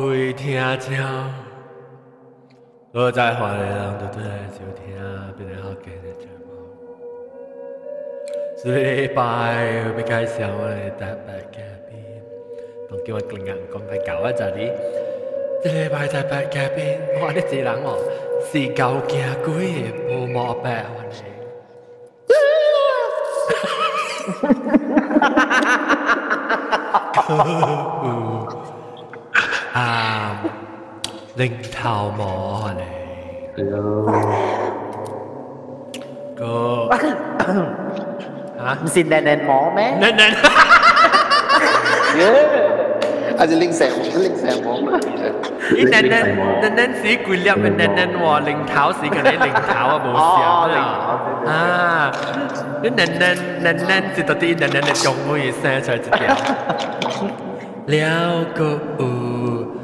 会听鸟。我在华的人都对来收听，变得好近的节目。这礼拜开介绍我的台北嘉宾，同叫我另外讲个狗仔哩。这礼拜台北嘉宾，我的一人哦，是狗惊鬼的无毛白的。零头魔嚟，个吓唔是靓靓摸咩？นั่นนั่น อาจจะลิงแสงลิงแสงมองเลย อีนั่นนั่นนั่นนั่นสีกุหลาบเป็นนั่นนั่นว่า零头สีกันได้零头啊冇想啊啊！你นั่นนั่นนั่นนั่น是到底นั่นนั่น的中文生出来一条，了个有嗯。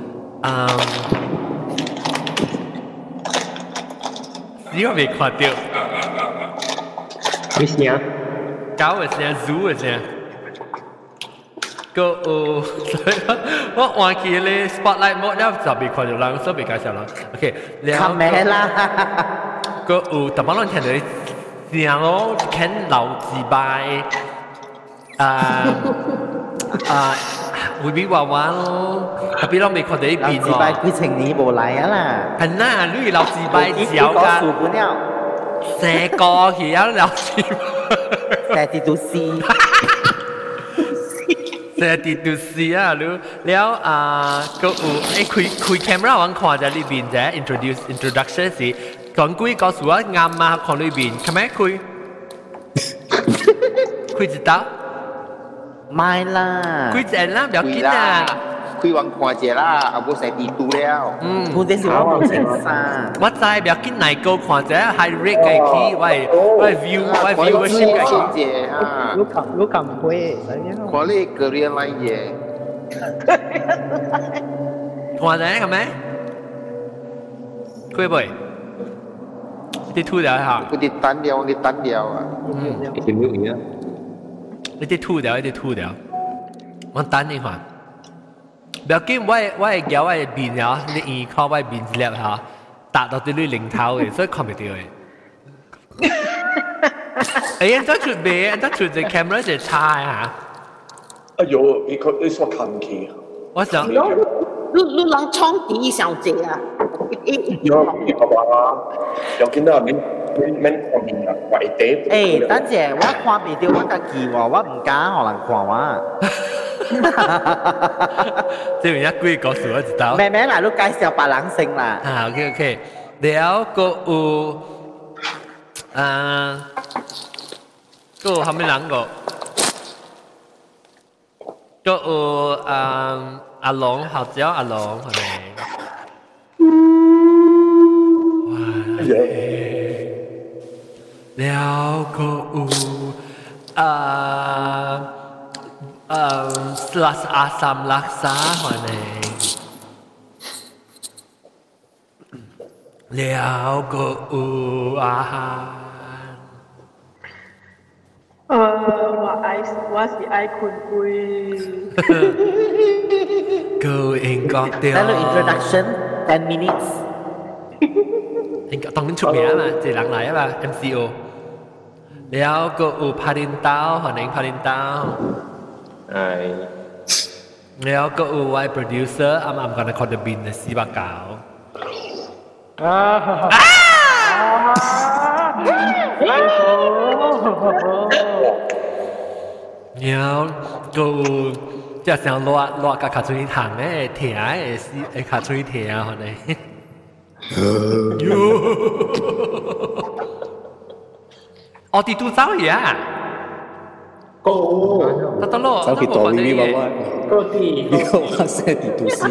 你有未看到？咩事啊？狗嘅声、猪嘅声。个有，所以我我换起咧 spotlight mode 了就未看到人，所以未介绍人。OK，卡咩啦？个有，特别人听到你声咯，啃老字bài，啊啊， 会比娃娃咯，特别咱美国第一边咯。自拜几千年无来啊啦！很那你老自拜小家，数不了，三个去啊老自拜，三十度 C，三十度 C 啊，了了啊，个有诶开开 camera 往看在里边在 introduce introduction 是，短句告诉我啱嘛看里边，看咩开？开一道。 ไม่ล่ะคุยแต่ล่าเดี๋ยวคิดนอะคุยวังควาเจล่าเอาบุษยดีตูแล้วคุณเดซิว่าผมเช็คซาว่าใจเดี๋ยวกินไหนก็ควาเจไฮเรกไก่ขี้ไว้ไว้ view ไว้ viewership ไก่ขี้เจฮะลูกคำลูกคำคุยอะไรเนี่ยขอเรียนเกลียนไรเย่ควาเจกันไหมคุยบ่อยติดทูเดียวฮะกูติดตันเดียวติดตันเดียวอะอืมเห็นเรื่องอย่างเงี้ย 一直吐掉，一直吐掉。我等你哈，不要紧，我我会教我的面啊，你依靠我的面粒哈，打到这里零头的，所以看不到的。哎呀，他出没？他出这 camera 在擦呀？哎呦，你看你说看不起？我想，你你能创第一小姐啊？有有？有到没？免看面啦，話會跌。誒，等陣我看唔到我家己喎，我唔敢互人看我。即係人家故意告訴我知道。妹妹啦，你介紹別人先啦。啊，OK OK，了個有，啊，個有後面兩個，個有啊阿龍，好只阿龍係咪？哇！辽 khổ à à las asam laksa hoa này? Liao cô u a ha. Ờ ai quá gì ai khôn quê cô in có tiêu. đó là introduction ten minutes. Anh có tăng đến chụp mẹ mà chỉ lặng lại là MCO งก็เดียว แล้ว introduction 10 minutes เองก็ต้อง出名啊嘛，这人嚟啊嘛，MCO。แล้วก็有拍电刀，可能拍电刀。哎，แล้วก็有位 producer，啱啱 gonna call the bin 嘅屎巴搞。然后ก็有即系想攞攞个卡出去行嘅，听嘅屎诶卡出去听啊，可能。 哦，地都早已啊。哦，他到了，早起多咪咪娃娃，个地，你个哇塞地都是。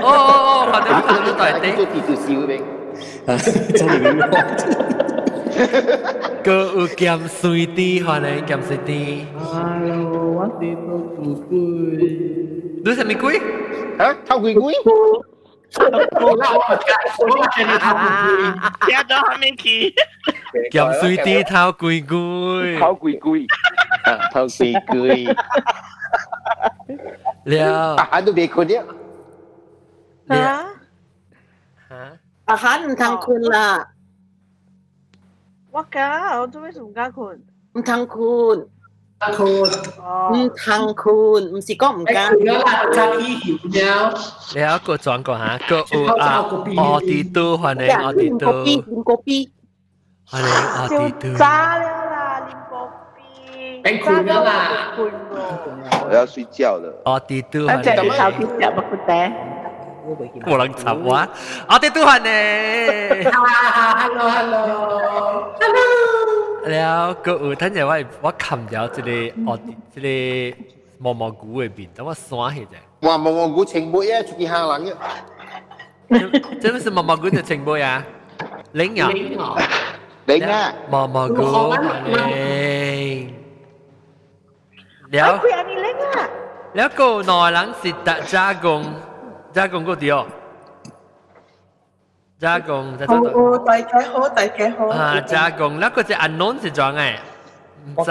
哦哦哦，反正反正在地，做地都是呗。啊，早起咪咪娃。哥有咸水滴，可能咸水滴。哎呦，我地都不贵。你什么贵？啊，超贵贵？nghe dạ, đó mình kì. Cầm suy tí thao cùi cùi thao cùi cùi à, thao cùi cùi liệu à anh đâu biết cùi nhé. Hả? À hắn thằng cùi là ờ. quá cả ờ, tôi biết dùng cá cùi thằng cùi Cancun. 唔 Cancun，唔是講唔間。你有一個轉過嚇，個啊奧迪都換你奧迪都。林國斌，換你奧迪都。炸了啦，林國斌。很困了啦。我要睡覺了。奧迪都。而且你到底怎麼困的？Walang sawa? Ate Tuhane! Hello, hello! Hello! 了，個有聽日我我冚咗一個我一個毛毛菇嘅面，等我酸起啫。哇，毛毛菇情妹啊，出去嚇人嘅。真係毛毛菇就情妹啊！零啊！零啊！毛毛菇零。了。了個內人是特加工。家公嗰啲哦，家公在做。哦，大家好，大家好。啊，家公，那個是阿農是裝誒，唔知。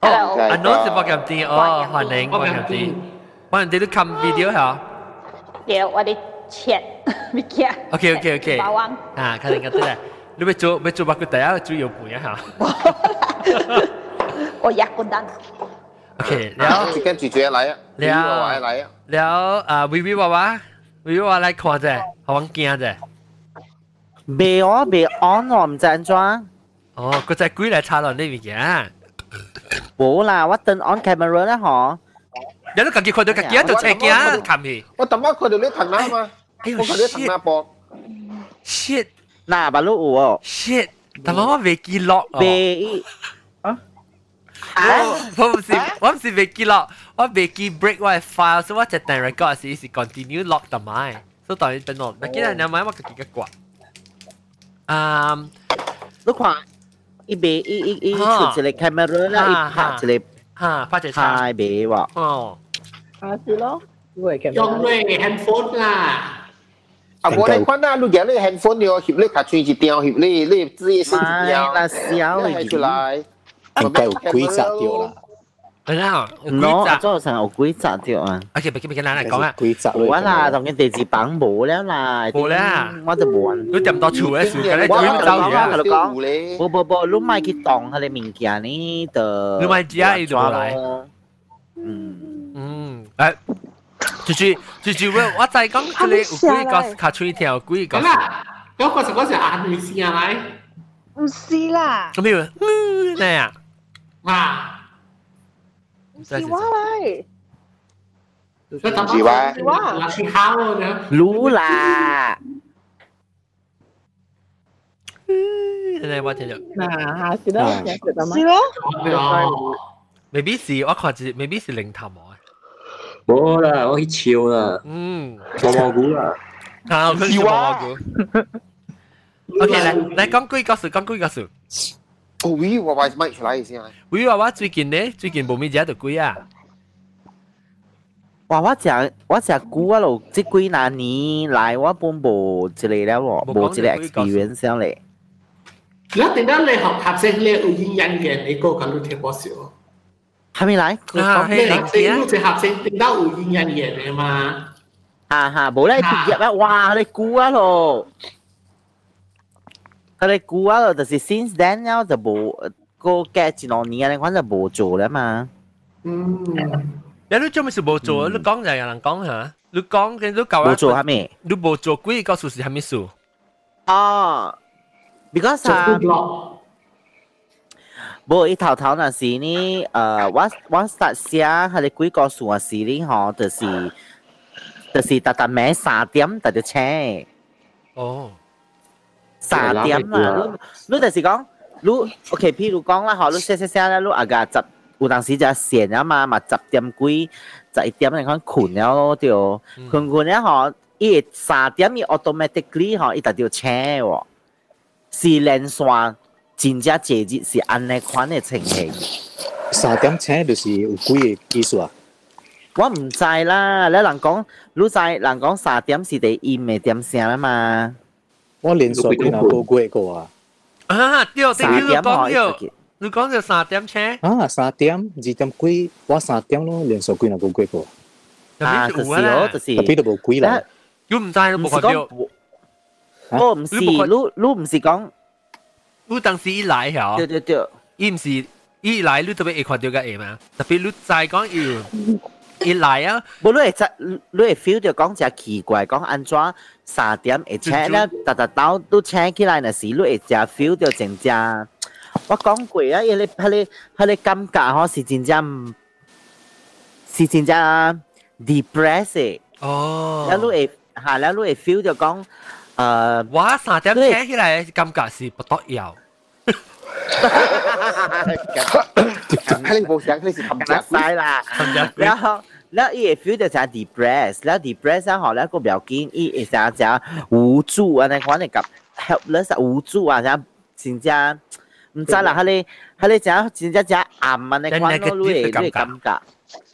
哦，阿農是博金店哦，歡迎博金店，博金店都 come video 嚇。有我哋切，咪切。OK OK OK。霸王。啊，睇你個對啦，你咪做咪做白個第一主要盤一下。我一個人。OK，然後。即刻拒絕來啊！你啊，來啊！了啊，维维娃娃，维维娃来看者，好玩惊者。未哦，未 on 我唔知安怎。哦，佢只鬼嚟插落呢物件。冇啦，我等 on camera 啦嗬。你都自己看到自己喺度斜鏡，冚去。我等我看到你藤啦嘛，我看到藤啦噃。shit，嗱，白佬我。shit，但係我未記錄。未啊？我唔是，我唔是未記錄。我未记 break 我嘅 file 所以我就定 record 时是 continue lock 特买所以当然等我唔记得你买我自己嘅挂啊你看，伊未伊伊伊哈出一个 camera 啦，伊拍一个吓拍只叉拍未喎。哦下次咯。用你 handphone 啦啊，我哋看到你嘅你 handphone 了，翕你卡穿一条，翕你你自己先咪条，啦，小你出来。应该有几集掉啦， 系啦有我几集早上有几集掉啊？ OK 唔记唔记嗱嚟讲啊几集冇啦，同佢第二版冇了啦。冇啦我就冇人。佢点到厝嘅树嘅咧我最走我嘢我讲咧，不不不，你买去当佢哋物件呢？就你买只伊就冇来嗯，嗯诶住住住住我我再讲佢哋有几个卡吹条几个咁啦嗰个就嗰时眼泪线系咪唔是啦，咁样嗯咩啊啊 唔是话嚟，佢等是话我去考嘅รู้啦。你我听到嗱，下次啦，啊下次得吗？是咯，哦未必是我看是未必是零头毛冇啦，我去笑啦，嗯毛毛菇啦，啊佢是毛毛股 OK 嚟嚟讲几个数讲几个数 哦，維娃娃買出來先。維娃娃最近呢，最近無咩食到貴啊。哇！我食我食久啊咯，即幾廿年来我本無一個了咯，無一個 experience 了咧。那等到你學學生咧有營養嘅，你個講都聽我笑。係咪來？啊，係啦，你要學學識，等到有營養嘅嘛。哈哈，無咧畢業啊！哇，你久啊咯〜佢哋估啊，就係 since then 咧就冇個 get 前兩年啊，你反正冇做啦嘛。嗯，你都做咩事冇做？你講就有人講嚇，你講嘅都夠啦。冇做係咩？你冇做鬼個數是係咩數？哦，because 啊，冇一頭頭那是呢，誒，我我實寫係你鬼個數啊是呢，嗬，就是就是特特咩三點特就車。哦。三點啊，你你就是讲，你 OK，譬如讲啦，嗬，你寫寫寫咧，你啊個十有當時就閒啊嘛，嘛十点几十一點你看困了咯，對，困困了嗬，伊三點伊 automatically 嗬，伊特條車喎，是連線。真正節日是安尼款嘅情形。三點車就是有幾個技术啊？我唔知啦，你人讲，你知人讲三点是第一嘅點聲啊嘛，我连续见到过几个啊？啊对对三你点可以讲咗出去。你讲咗三点车啊，三点二点几，我三点咯，连续见到过几个。 啊，就就是是哦，就是。特别都冇鬼啦，你唔知都唔是冇看到讲，，我唔是，你你唔是讲，你当时一来对嗬，对对，伊唔是一来你特别会看到个嘢嘛，特别你再讲要 越嚟啊！無你會知，你會 feel 到講只奇怪，講安怎三點會請咧，特特到都請起來那時，你會只 feel 到真正。我講過啊，因為迄個迄個感覺吼是真正，是真正 depressed。哦。然後你會，嚇，然後你會 feel 到講，誒，我三點請起來嘅感覺是不得了。肯定冇想，肯定是冚家曬啦。然後，然後伊會 feel 到成 depress，然後 depress 啊，後咧個唔要緊，伊會成成無助啊，你可能咁 helpless 啊，無助啊，成真正唔知啦，佢哋佢哋成真正正暗啊，你看到都會都會感覺，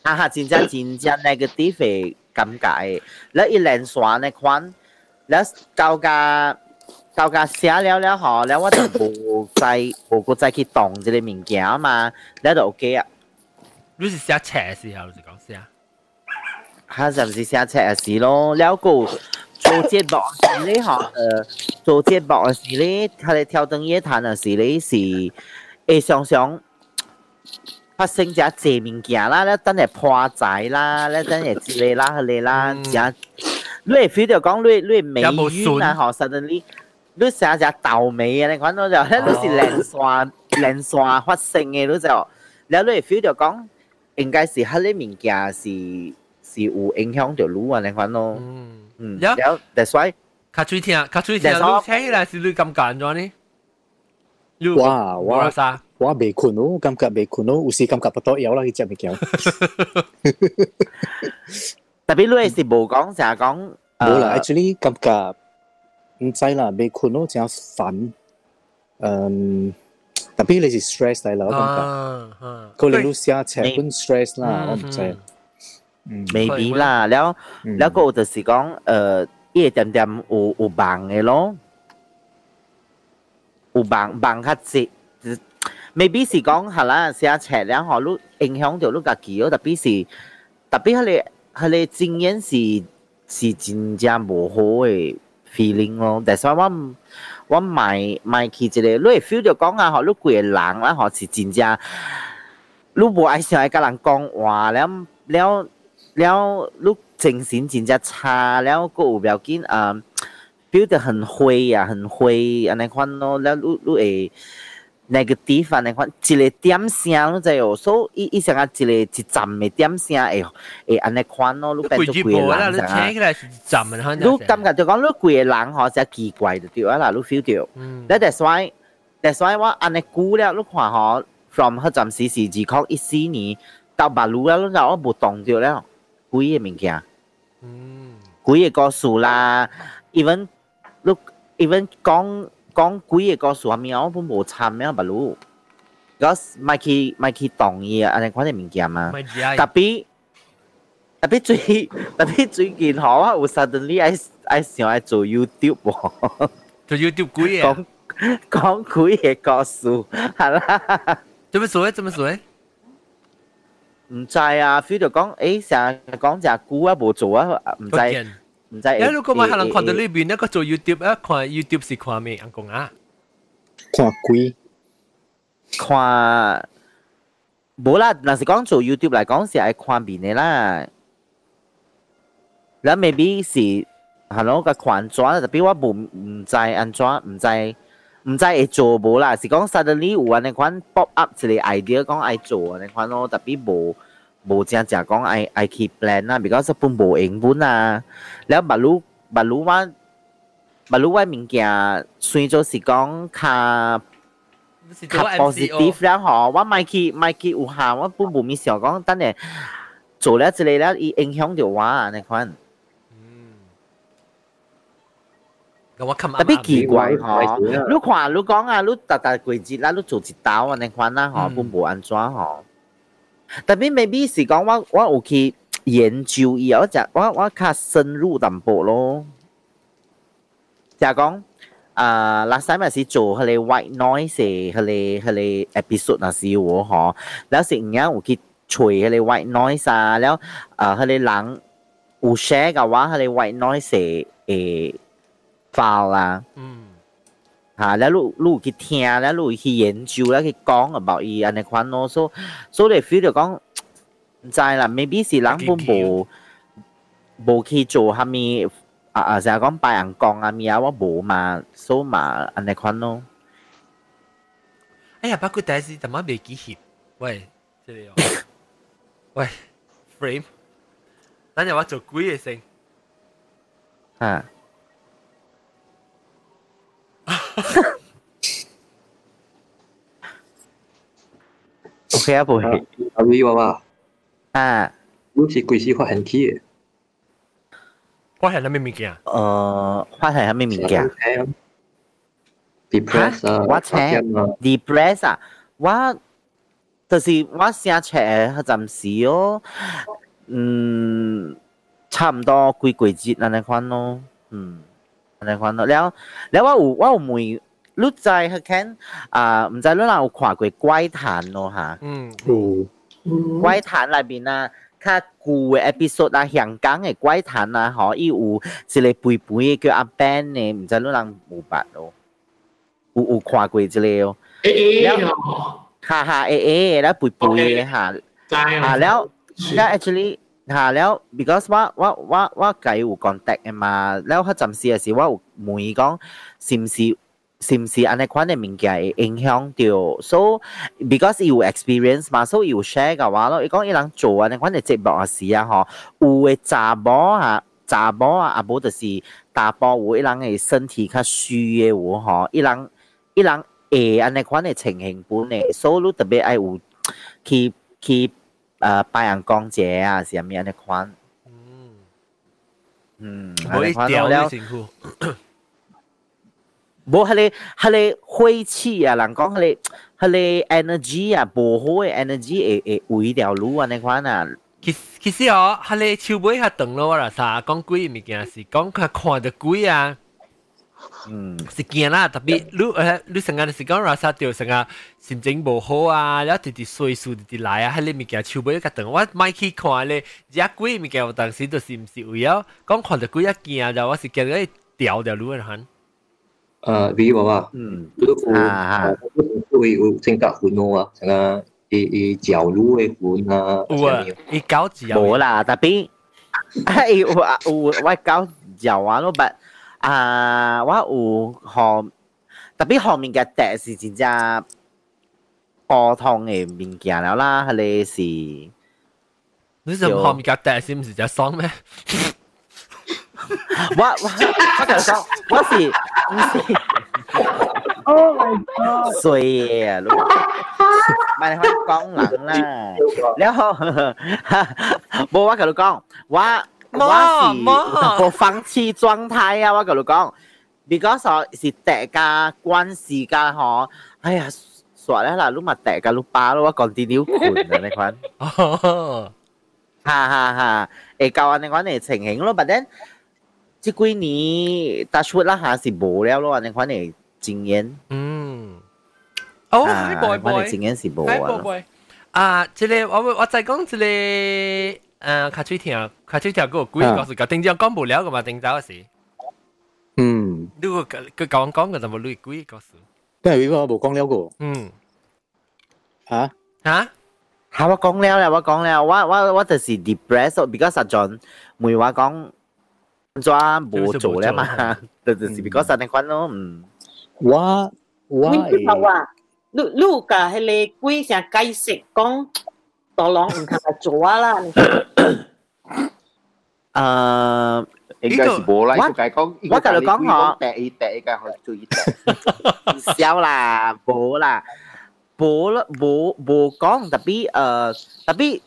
啊哈，真正真正 negative 嘅感覺嘅，然後伊連續你看，然後教教。到家写了了吼，然后我就无再无个再去动这个物件嘛，那就 OK 啊。你是写车是啊？你是讲写？他是不是写车是咯？了个做节目是咧吼，呃，做节目是咧，他的挑灯夜谈的是咧是，会想想。发生只济物件啦，那等下破财啦，那等下之类啦，之类啦，只、嗯，你 feel 讲你你美运啊，吼实在哩。你成日豆味啊！你講到就咧，你是連串連串發生嘅，你就然後你 feel 到講應該是喺你物件是是有影響到你啊！你講咯，嗯，然後 that's why 卡最聽，卡最聽，你聽啦是你咁簡單呢？哇哇啥？哇未困咯，感覺未困咯，有時感覺不多有啦，佢只未叫。特別你是無講，成日講。冇啦，actually 感覺。唔知啦，未困咯，真烦，嗯，特别你是 stress 嚟啦，我感觉。啊啊，可能你写写本 stress 啦，我唔知。嗯 maybe 啦，แล้วแล้วก็就是讲诶，伊点点有有忙嘅咯，有忙忙较济。maybe 是讲系啦，写册了嗬，你影响到你家己咯，特别是特别佢哋佢哋经验是是真正无好嘅 feeling 咯。但是我我买买去一个，你会 feel 到讲啊，吼，你贵人啊，吼是真正，你无爱想爱甲人讲话，了了了，你精神真正差，了个有要紧啊，feel 得很灰啊，很灰安尼款咯，了你你会。negative 安尼款，一个点声你知哦，所以伊成啊一个一站嘅点声会会安尼款咯，你变做攰住规个步啦，你人成啊请。起来是站嘅，可你能感觉就讲你规个人嗬，真系奇怪就对啊啦，你 feel 到。嗯，咧 that's why that's why 我安尼久了，你看嗬，from 迄阵时是二零一四年到八路了，你就我无动到了，几个物件，嗯，几个故事啦，even 你 even 讲 讲几个故事下面，我本无参了八路，嗰咪去咪去动伊啊，安尼款嘅物件嘛。咪只系特别特别最特别最近嗬，我有 suddenly 爱爱想爱做 YouTube 喎，做 YouTube 鬼嘢，讲讲几个故事，系啦，做咩做咧？做咩做咧？唔知啊，feel 到讲，诶成日讲只股啊冇做啊，唔知见 唔知。誒，如果我喺人群到裏邊，那個做 YouTube 啊，看 YouTube 是看咩？人講啊，看鬼，看冇啦。嗱，是講做 YouTube 嚟講是係看邊嘅啦。然後 maybe 是係咯個群組啦，特別我冇唔知安怎，唔知唔知會做冇啦。是講 suddenly 有安尼款 pop up 一個 idea 講愛做安尼款咯，特別冇。無正正講愛愛去 plan 啊，because 本無英文啊，了白魯白魯我白魯我物件，算做是講較較 positive 啦吼，我咪去咪去有下，我本無咪想講，等下做了之類了，伊影響着我安尼款。特別奇怪吼，你看你講啊，你逐逐季節啦，你做一道安尼款啦吼，本無安怎吼？特别 maybe 是讲我我有去研究伊，我就我我较深入淡薄咯，就系讲。啊、uh, last time 咪是做佢哋 white noise 佢哋佢哋 episode 那时喎嗬，แล้วสิ่งนี้有去除佢哋 white noise 啊，แล้ว啊佢哋人 有 share 嘅话，佢哋 white noise 诶 file 啦。嗯。 嚇，你一路路去聽，你一路去研究，你去講 about 伊安尼款咯，所所以你 feel 就講唔知啦，maybe 是人本無無去做蝦米啊啊，成日講拜人講啊咪啊，我無嘛，所嘛安尼款咯。哎呀，不過第一次怎麼未記起？喂，即係哦，喂，frame，等陣我做鬼嘅先。啊〜 OK 啊，部戏。阿 V 娃娃。啊。你是几时发现起嘅？发现咩物件？诶，发现咩物件？depress 啊，我请 depress 啊，我就是我写出诶嗰阵时哦，嗯，差唔多几季节安尼款咯，嗯。 嚟看咯。了了，我有我有問，你在去看啊？唔知你有有看過怪談咯嚇？嗯，有怪談內面啊，較舊嘅 episode 啊，香港嘅怪談啊，吼，伊有一個肥肥叫阿 Ben 嘅，唔知你有有捌咯？有有看過之類哦。A A 咯，哈哈 A A，啦肥肥嘅嚇，啊了，啦 actually。ล้วแล้ว actually 吓แล้ว because 我我我我计有 contact 嘅嘛，แล้ว佢阵时嘅时我有问伊讲是毋是是毋是安尼款嘅物件会影响到，so because 伊有 experience 嘛，so 伊有 share 嘅话咯，伊讲伊人做安尼款嘅节目嘅时啊，吼，有嘅查某啊，查某啊，啊无就是大波有伊人嘅身体较虚嘅有吼，伊人伊人会安尼款嘅情形本嘅，所以你特别爱有去去。 诶白人讲者啊，是咩安尼款？嗯，安尼款了。无迄个迄个晦气啊，人讲迄个迄个 energy 啊，无好嘅 energy 会会为条路安尼款啊。其其实哦，迄个手尾较长咯，我啦啥讲鬼物件是讲较看得鬼啊。 嗯，是惊啦，特别你诶，你成日是讲话啥掉成日心情无好啊，然后直直岁数直直来啊，迄个物件手尾较长，我买去看咧，只鬼物件有当时就是毋是为咗讲看到鬼一惊，就我是惊佢掉掉路人。诶，比如话，嗯，啊，会有性格款咯啊，成日伊伊嚼路嘅款啊，有啊，伊搞嚼。无啦，特别系有有我搞嚼啊咯，但。 啊，我有学特别后面嘅笛是真正普通嘅物件了啦，系你是你就后面嘅笛是唔是只爽咩？我我我同你讲，我是唔是？Oh my god！衰嘢啊，咪你可以讲人啦，然后冇我同你讲，我。 我是个放弃状态啊！我同你讲，because 是大家关系噶嗬，哎呀，算啦啦，你咪大家你巴咯，我 continue 困啊你款，哈哈哈，会教安尼款嘅情形咯，but then 即几年 touch wood 啦吓是无了咯，安尼款嘅经验。嗯，哦，Hi boy boy，经验是无啊。啊，即个我我再讲即个。 诶，卡嘴听，卡嘴听嗰个鬼故事，个定咗讲无了噶嘛，定走时。嗯。你个佢讲讲嘅就冇类鬼故事。都系我冇讲了个。嗯。吓？吓？吓！我讲了啦，我讲了，我我我就是 depressed，because 实在每话讲咗冇做咧嘛，就是 because 你讲咯，嗯。我我系。你你个系个鬼成解释讲。 当狼唔系做啊啦。诶，应该是冇啦。我解讲，我同你讲嗬，第第个去注意第。笑啦，冇啦，冇啦，冇冇讲特别诶，特别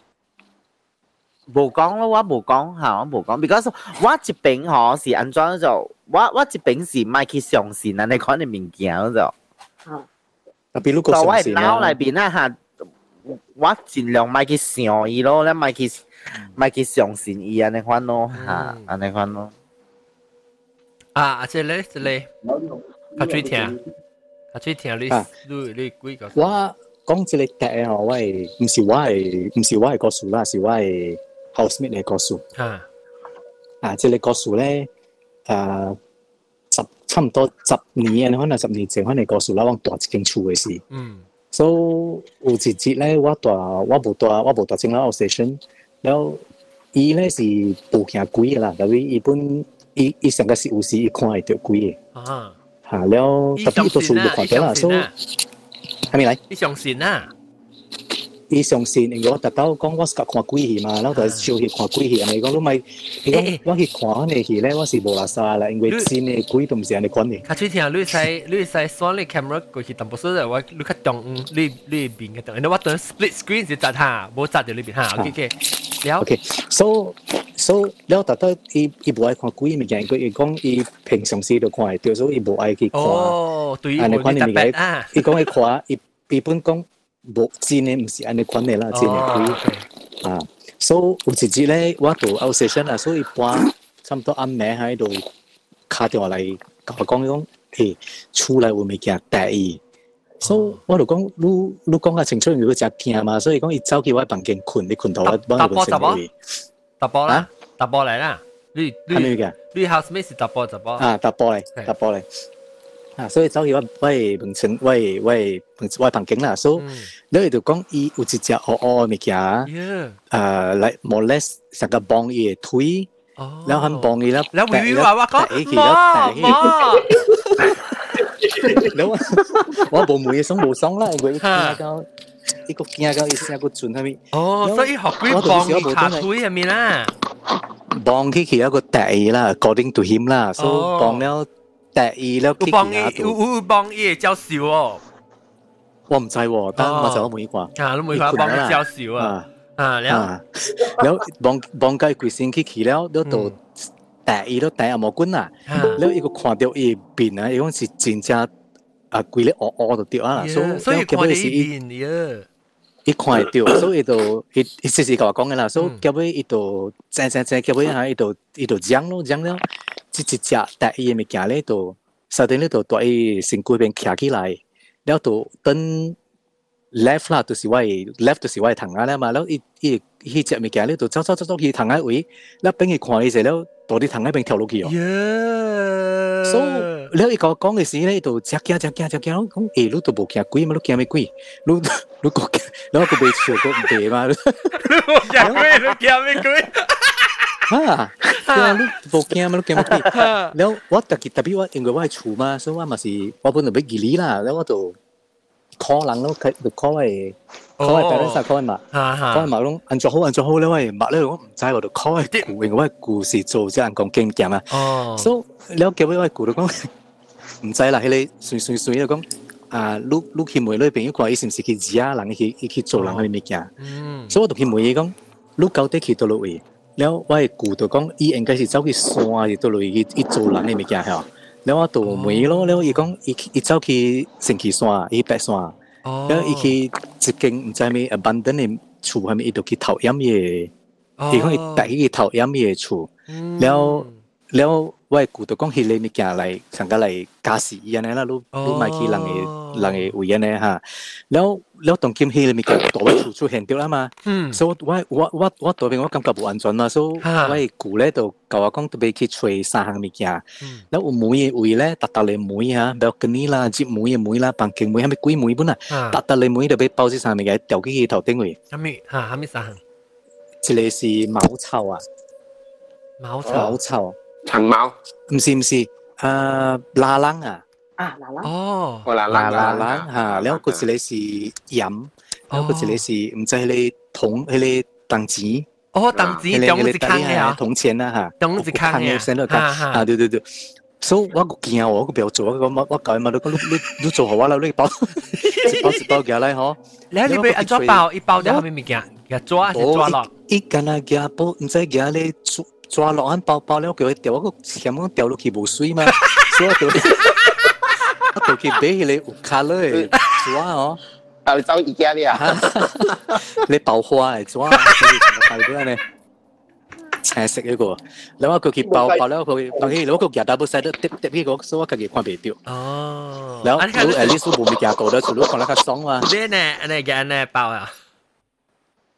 冇讲咯，我冇讲吓，我冇讲，because 我一边嗬是安装就，我我一边是唔系去相信啊，你讲你物件就。特别如果相信啊。脑里边啊吓。 我尽量咪去想伊咯，咧咪去咪去相信伊安尼款咯，吓安尼款咯。啊，啊，即咧，即咧，较最听，较最听你你你几个？我讲即个题哦，我系唔是我系唔是我系告诉啦，是我系 housemate 嚟告诉。吓。 啊，即系你个数咧，诶十差唔多十年，可能十年前，可能个数啦，往大一间厝嘅事。嗯， 所以有一节咧，我大我无大我无大正啦 station，然后伊咧是步行贵嘅啦，但系伊本伊伊上个是有时伊看会到贵嘅啊，吓，然后特别多数冇看到啦，所以系咪嚟？你相信啊？ 伊上线，因为我特登讲我是甲看鬼戏嘛，然后就烧去看鬼戏，咪讲你咪，你讲我去看嗰啲戏咧，我是无垃圾啦，因为真嘅鬼都唔是安尼款嘅。卡嘴听，你使你使锁你 camera 过去，淡薄数我你较中，你你边嘅中，你我等 split screen 是扎下，冇扎住里边吓，OK OK，了。 OK，so so 了特登伊伊无爱看鬼物件，佢伊讲伊平常时都看会到，所以伊无爱去看。哦，对，安尼款嘅物件啊，伊讲伊看，伊伊本讲。 无真诶，毋是安尼款诶啦，真诶鬼啊！所以有一日咧，我到 out station 啊，所以半差唔多暗暝喺度打电话嚟甲我讲讲，诶，厝内有物件带伊，所以我就讲，你你讲较清楚，如果真惊嘛，所以讲伊走去我房间困，你困到我我就本身去。搭波啦，搭波嚟啦，你你系咪嘅？你 housemate 是搭波搭波啊，搭波嚟，搭波嚟。 啊，所以走去我我门前我我我房间啦，所以你就讲伊有一只黑黑物件，诶嚟 molest 成个帮伊嘅腿，然后肯帮伊啦，然后微微话话讲，然后我冇每嘢松冇松啦，因为惊到一个惊到一声个转系咪？哦，所以学佢帮伊ขา腿系咪啦？帮佢其他个第啦，according to him 啦，所以帮了。 第二咯。有幫伊有有幫伊嘅招數哦。我唔知喎，但我就冇依掛。啊，你冇依掛幫佢招數啊？啊，了，了幫幫佢鬼先去去了，都到第二都第二冇棍啦。了一個看到伊變啊，伊講是真正啊鬼咧惡惡就掉啊啦，所以所以看到伊變嘅。伊看會到，所以伊就伊伊時時甲我講嘅啦，所以到尾伊就正正正，到尾下伊就伊就講咯講了。只只只但伊诶物件咧，都沙丁咧都带伊身躯边倚起来，然后都等 left 啦，就是我 left 就是我躺下咧嘛，然后伊伊伊只物件咧都走走走走去躺下位，那边伊看伊只了，到底躺下边跳落去哦。耶 so 然后伊讲讲个时咧，都只惊只惊只惊，我讲诶，你都无惊鬼嘛，你惊咩鬼？你你讲，然后佮袂笑，佮袂嘛。你惊鬼，你惊咩鬼？啊，对啊，你无惊嘛？你惊乜鬼？แล้ว我特别特别我因为我系厝嘛，所以我嘛是我本来要记你啦，แล้ว我就 call 人咯，佢就 call 系 call 系 parents 啊，call 系嘛，call 系嘛咯，按做好按做好咧，喂，麦咧我唔知我就 call 系故，因为我系故事做即系讲经验啊，哦，所以แล้ว叫我系故就讲唔知啦，佢哋随随随就讲。啊，你你去问你朋友看，伊是毋是去指啊人去去做人嘅物件？所以我就去问伊讲，你到底去倒落位？แล้ 了我的舅就讲，伊应该是走去山，伊倒落去去做人的物件，然后我就问伊咯，了伊讲，伊伊走去神奇山，伊爬山，了伊去一间毋知咩 abandoned 的厝，面伊就去偷烟叶，伊讲伊第一去偷烟叶厝，后。了我古都讲迄个物件来，上个来加时伊安尼啦，你你买去人诶人诶位安尼哈。了了，当今迄个物件大位处出现着啊嘛。嗯。所以我我我我大边我感觉无安全嘛，所以我古咧就甲我讲特别去揣三项物件。嗯。了有梅诶位咧，达达咧梅啊，不要跟你啦，接梅诶梅啦，房间梅，还咪鬼梅本啊。达达咧梅就俾包即三项物件掉去头顶位。还咪哈还咪三项。一个是茅草啊。茅草。茅草。Thằng Mao. Không phải, không phải. À, La Lăng à? À, La Lăng. Ồ. Oh, La Lăng. La à? Lăng. Dạ. Hà, một cái chỉ là là yểm, một cái chữ là là không phải là 铜，係咧銅錢。哦，銅錢，銅子坑啊，銅錢啊嚇，銅子坑嘅先得㗎。啊，對對對。所以我個見我個表做，我我我教嘛，你你你你做好我啦，你包一包一包過來嗬。你你俾一包包，一包啲後面物件，一抓一抓落。一間啊，一包唔使幾多咧做。抓落安包包了，叫佢掉，我个嫌我掉落去冇水嘛，所以我就我就去买迄个有卡勒嘅抓哦，啊你走宜家咧啊，你爆花嘅抓，系点咧？青色嗰个，然后佢去包包了，佢当然，如果佢夹到不使得跌跌呢个，所以我自己看袂到。哦，然后如诶，你数冇咪夹过得，除咗讲得较爽嘛。你呢？你夹呢包啊？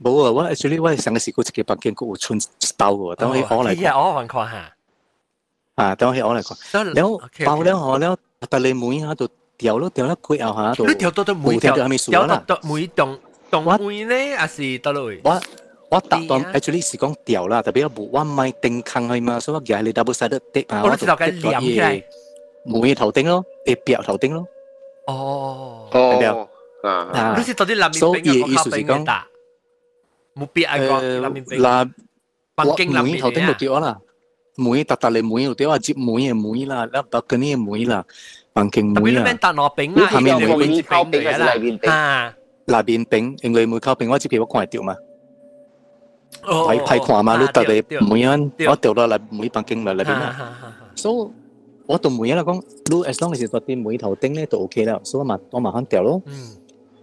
冇啊！我 actually 我上个时嗰一个房间佢有春一包嘅，等我去攞嚟系啊，我还看下。啊，等我去攞嚟讲。แล้ว包แล้วห่อแล้วแต่เลยมุ้ยฮะตัวเดียวแล้วเดียวแล้วกุยเอาฮะตัว 你条到到每条条系咪数啦？到每栋栋每咧，还是得嘞？我我搭档 actually 是讲掉啦，特别我冇我唔系定坑去嘛，所以我夹你 double sided tape 啊，我知道嘅黏起来，每头顶咯，诶表头顶咯。哦，系咪啊？啊，你是到底南面边个靠边嘅打？ 冇別啊個，嗱，北京啦，頭頂度叫啦，妹達達嚟妹度叫啊，接妹嘅妹啦，粒達嗰啲嘅妹啦，北京妹啦。達羅餅啦，下面每每烤餅係那邊餅啊，那邊餅，因為每烤餅我只俾我講係掉嘛。睇睇看嘛，你達嚟妹啊，我掉落嚟妹北京咪嚟邊啊，so。我同梅啦講，你 as long as 嗰啲梅頭頂咧就 OK 啦，所以我咪我咪肯掉咯。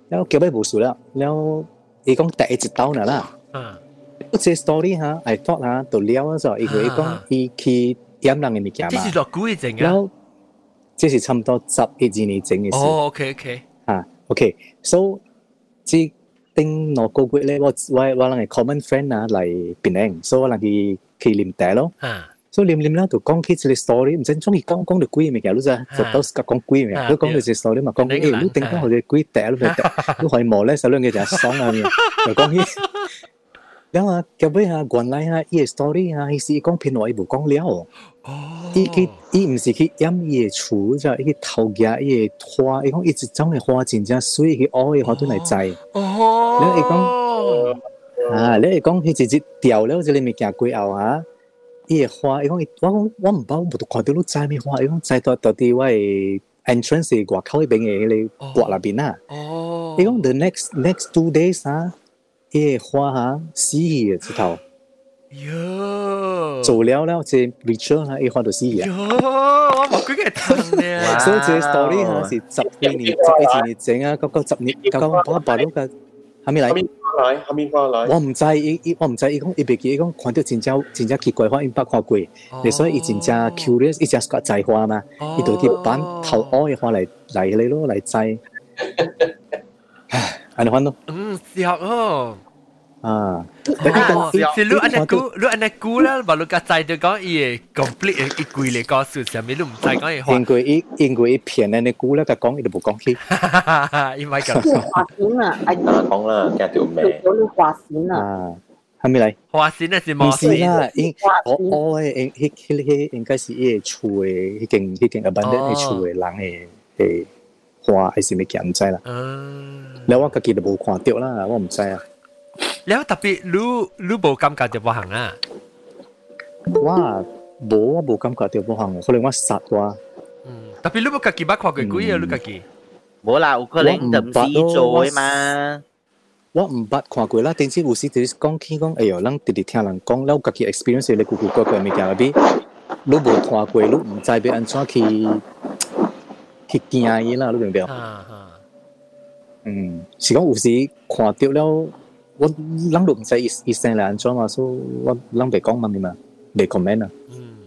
然後叫咩冇事啦，然後。伊讲第一集到哪啦？啊，即 story 哈，I thought 哈，到了嗰時候，伊佢講伊去飲人嘅物件嘛。即係落古嘅整嘅。即係差唔多十一二年整嘅事。哦，OK OK。啊，OK，so 即定我個月咧，我我我人嘅 common friend 啊嚟檳城，所以我人去去飲茶咯。啊。所以念念啦，就講起一個 story，唔知中意講講到鬼咪嘅，你知？就到時講鬼咪，你講到隻 story 嘛，講誒，你頂多學隻鬼嗲，你咪嗲，你可以磨咧，手兩嘅就爽啊，就講起。然後啊，後尾啊，原來啊，伊個 story 啊，伊是講偏話伊無講了。哦。伊去，伊唔是去飲伊個厝，就伊去頭家伊個花，伊講伊一種個花真正水，伊挖個花都來栽。哦。然後伊講，啊，你伊講，伊直接掉了，即個物件過後啊。伊个花，伊讲我讲我唔包，冇看到你摘咩花，伊讲摘到到啲我系 entrance 嘅外口嗰边嘅你国那边啊。哦。伊讲 the next next two days 啊，伊个花吓死嘅直头。哟。做了了，即 ritual 啊，伊花就死嘅。哟，我冇几个听咧。所以这 story 吓是十几年、十几年整啊，嗰个十年、九八八六个， 系咪嚟？来，后面过来。我唔知，伊伊我唔知，伊讲伊别记，伊讲看到真正真正奇怪花，伊捌看过，你所以伊真正 curious，伊只个摘花嘛，伊就去板头爱嘅花嚟嚟嚟咯，嚟摘。唉，安尼翻咯。嗯，笑哦。 Ah. Oh, c'est lu anak ku, lu anak ku lah baru kata dia kau iya complete ikui le kau sus ya melum tai kau iya. Ingku i ingku i pian anak ku lah kau kong itu bukan ki. Iya mai kau. Hoa xin lah, ada kong lah, kau tu meh. Kau lu hoa xin lah. 係咪嚟？花仙咧是冇仙啦，應我我誒，迄迄迄應該是伊厝誒，迄間迄間阿伯咧厝誒人誒誒花，係是咪見唔知啦？嗯，你我家己都冇看到啦，我唔知啊。你特別 Lu Lu 部金價就冇行啊？哇！冇啊，冇金價就冇行，可能我殺哇。嗯，特別 Lu 部自己捌看過幾嘢，Lu 自己。冇啦，有可能就唔知做嘅嘛。我唔捌看過啦，定知有時就是講起講，哎呦，咱直直聽人講，咱有家己 experience 咧，古古怪怪物件入邊，你無看過，你唔知要安怎去去驚伊啦，你明唔明？嗯，是講有時看到了。我谂都唔使医生嚟安装嘛，所以我谂别讲嘛咪嘛，别 comment 啊。嗯，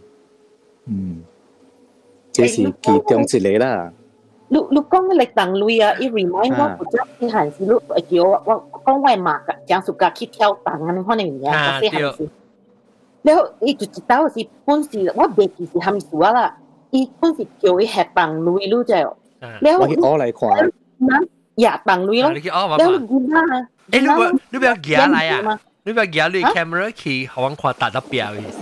嗯，这是其中一个啦。你你讲你当女啊，伊 remind 我嗰阵时系是你会叫我我讲我妈个将暑假去跳档啊，你可能唔嘢，嗰时系是。然后伊就知道是本时我未记是系咪数啊啦，伊本时叫伊系当女女啫。然后我嚟看。嗱，呀当女咯，然后你啊。 诶，你不你不要夹嚟啊！你不要夹你 camera 去好玩看打到表嘅意思。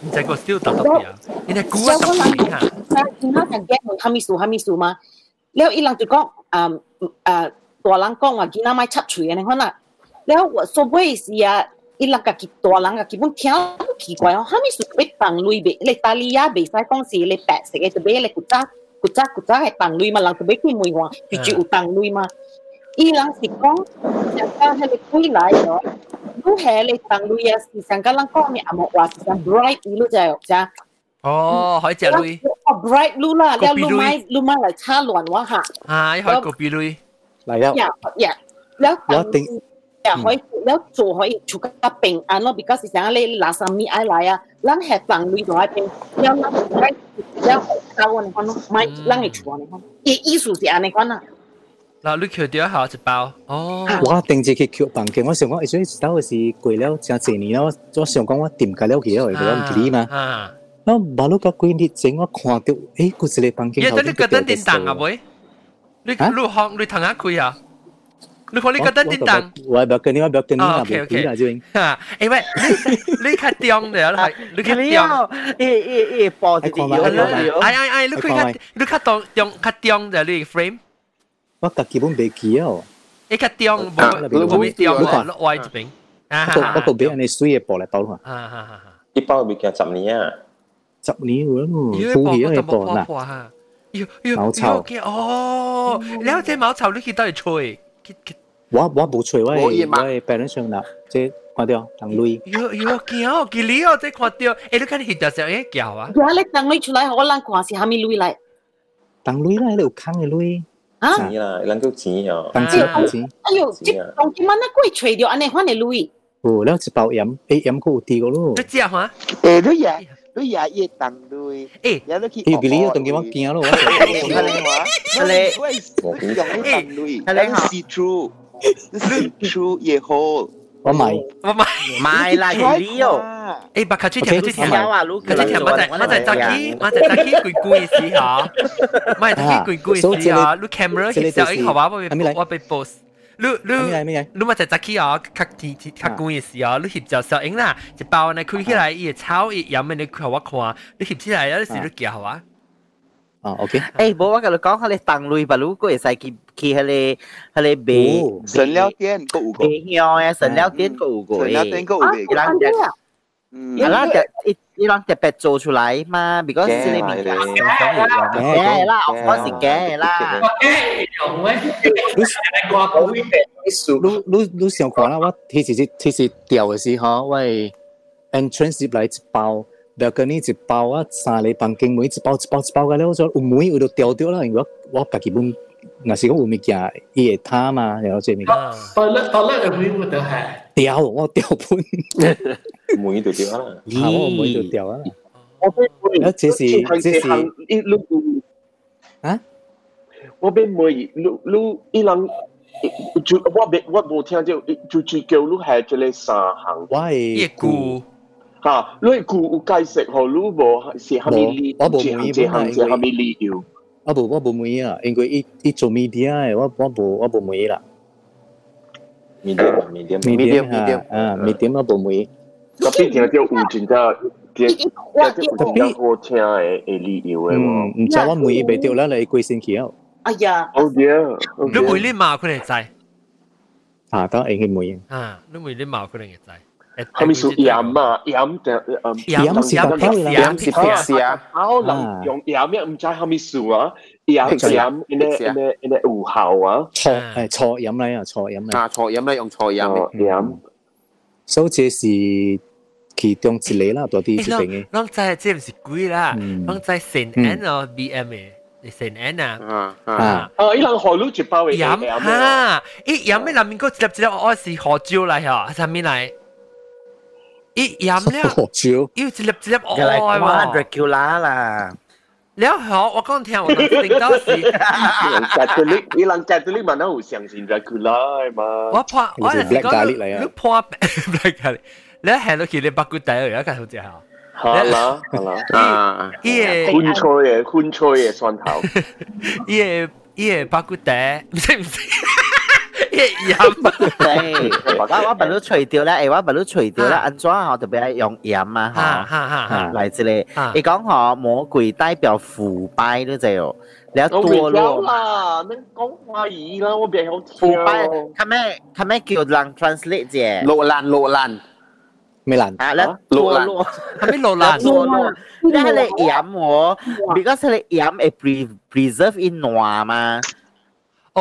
你这个 still 打到表，你系估啊到边啊？然后人夹问哈咪数哈咪数嘛，然后伊人就讲啊啊大人讲话囡仔咪插嘴嘅，你看啦。然后我所谓是啊，伊人家己大人家基本听奇怪哦，哈咪数俾当类别，你大利亚袂使讲是你白色嘅，就俾你古早古早古早系当类嘛，人就俾佢问话，就就有当类嘛。 ilang siyang halikuilay, no? Luhe, leitang luya si siyang kalangkong ni amo wa si siyang bright ilu jayo siya. Oh, hỏi chả lui. Bright lu la, leo lu mai lu mai lại cha luận quá hả? À, hỏi cổ bị lui. Lại đâu? Dạ, dạ. Leo tình. Dạ, hỏi leo chủ hỏi chủ cái bình an lo, because siyang le la sam mi ai lại à, lang hè tang lui rồi bình, leo lang bright leo sao anh con mai lang chủ anh con, ý ý số gì anh con à? 嗱，你桥掉下一包，哦，我定住去桥房间，我想讲，诶，所以知道嘅是过了真济年啦，我我想讲我掂解了佢了，佢讲佢嘛，啊，我马路个几日前我看到，诶，嗰一个房间而家你个灯电灯啊，喂，你你行你腾下佢啊？你看你个灯电灯，我不要跟你，我不要跟你，哦我不要跟你啦，就应。吓，诶喂，你你较中嘅啦，你较中，诶诶诶，播住啲嘢，哎哎哎，你佢较你较中中较中嘅你 frame。 我家基本未记啊。一个雕冇冇冇雕喎，落歪一边。我我个俾人哋水嘅薄嚟包啦。啊啊啊！一包物件十年啊，十年喎，要敷嘢嘅薄薄啦。要要茅草哦，了解茅草你去到底吹？我我冇吹，我系我系病人上啦，即系看到当泪。要要惊，见你哦，即系看到，诶你看你条上诶叫啊！而家你等你出来，我谂看是虾米泪嚟？当泪啦，喺度坑嘅泪。 啊！钱啦，能够钱哦。当钱当钱，哎呦，这当钱嘛，那贵吹掉，安尼换的路易。哦，那一包盐，哎，盐够低个咯。这只哈？哎，对呀，对呀，一当对。哎，也都去。哎，比你要当钱我惊咯。他嘞，我用当对，他嘞，是 true，是 true 也好。我买，我买买啦，你哦，诶，白卡出条出条啊，卢卡出条，我就我就扎起，我就扎起攰攰时吓，唔系扎起攰攰时吓，你 camera 其实应好话我被我被 post。你你你咪就扎起啊，较天天较攰时啊，你翕就摄影啦，一包呢开起来伊炒伊饮嘅你看我看，你翕起来有时你叫好啊。 啊，OK。诶，冇我跟你讲，佢哋当类吧，如果会使去去佢哋佢哋卖神料店个有个，卖香嘅神料店个有个，神料店个有个，伊人就，嗯，伊人就伊伊人特别做出来嘛，because 呢啲物件系嘅啦，我是嘅啦。你你你想看啦，我其实其实调嘅时候，我 entrance 入来一包。 不要跟你一包啊，三个房间每一包一包一包嘅咧，我说有每有都掉掉啦，因为我我家己本，若是讲有物件伊会贪嘛，然后即物件。到咧到咧就每个都系掉，我掉本。每就掉啦，啊，我每就掉啊。我俾啊，这是这是一路啊，我俾每路路一人。就我别我冇听到，就就叫你系这个三行。我系估。 吓，你估有解释好，你无是虾米理？我无每这行是虾米理由？我无我无每啊，因为伊伊做 media 嘅，我我无我无每啦。 medium medium medium medium 啊，medium 我无每。我毕竟就有真正，即即有真正好听嘅嘅理由嘅喎。唔知我每未掉啦，你几星期啊？哎呀，好啲，你每年矛佢哋制。啊，当然系每。啊，你每年矛佢哋制。 系咪属盐啊？盐就诶盐是白胶啦，盐是白是啊。可能用盐咩？唔知系咪属啊？盐盐呢呢呢有效啊？错诶错饮嚟啊，错饮嚟。啊，错饮咧用错饮盐。所以这是其中一个啦，多啲一边嘅。啷知这唔是贵啦？啷知成 N 哦 BM 嘅。成 N 啊！啊啊！啊！伊人河路一包嘅饮哈，伊饮咩？里面嗰一粒一粒我是河椒嚟嗬，系咪嚟？ 伊飲了，要一粒一粒愛喎。Dracula 啦，你好，我講聽我聽到是。Catholic，伊人 Catholic 嘛，那有相信 Dracula 嘛？我怕，我係講你怕 Black Catholic，你係都見你八股底而家搞只嚇。好啦，好啦，啊，伊個薰菜嘅薰菜嘅蒜頭，伊個伊個八股底，唔識唔識。伊个盐，我我把它除掉咧，诶，我把它除掉咧，安怎我特别用盐啊，吓，嚟自你，你讲嗬，魔鬼代表腐败都就，你多咯。啦，你讲华语啦，我别好腐败，系咩系咩叫人 translate 啫？落烂落烂。咩烂？啊，咧落落，系咪落烂？落落，你系你盐喎，because 你盐系 pre preserve in 暖嘛。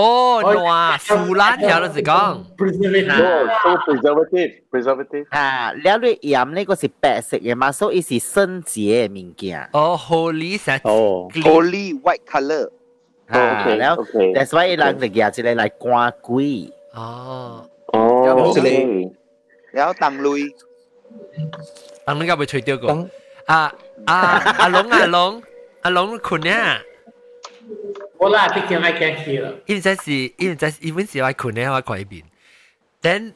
Oh, no, phụ lan 有得是講。preservative，preservative。啊，了你鹽呢個是白色嘅嘛，所以是聖潔嘅物件。哦，holy holy white color ฮะแล้ว that's why 人哋夾住你嚟掛鬼。哦。哦。然後當 lui。當 lui 該唔會吹掉個？啊啊，阿龍阿龍阿龍困呀！我啦，毕竟爱见去了。因为这是，因为这是，因为是我困的，我看一遍。Then，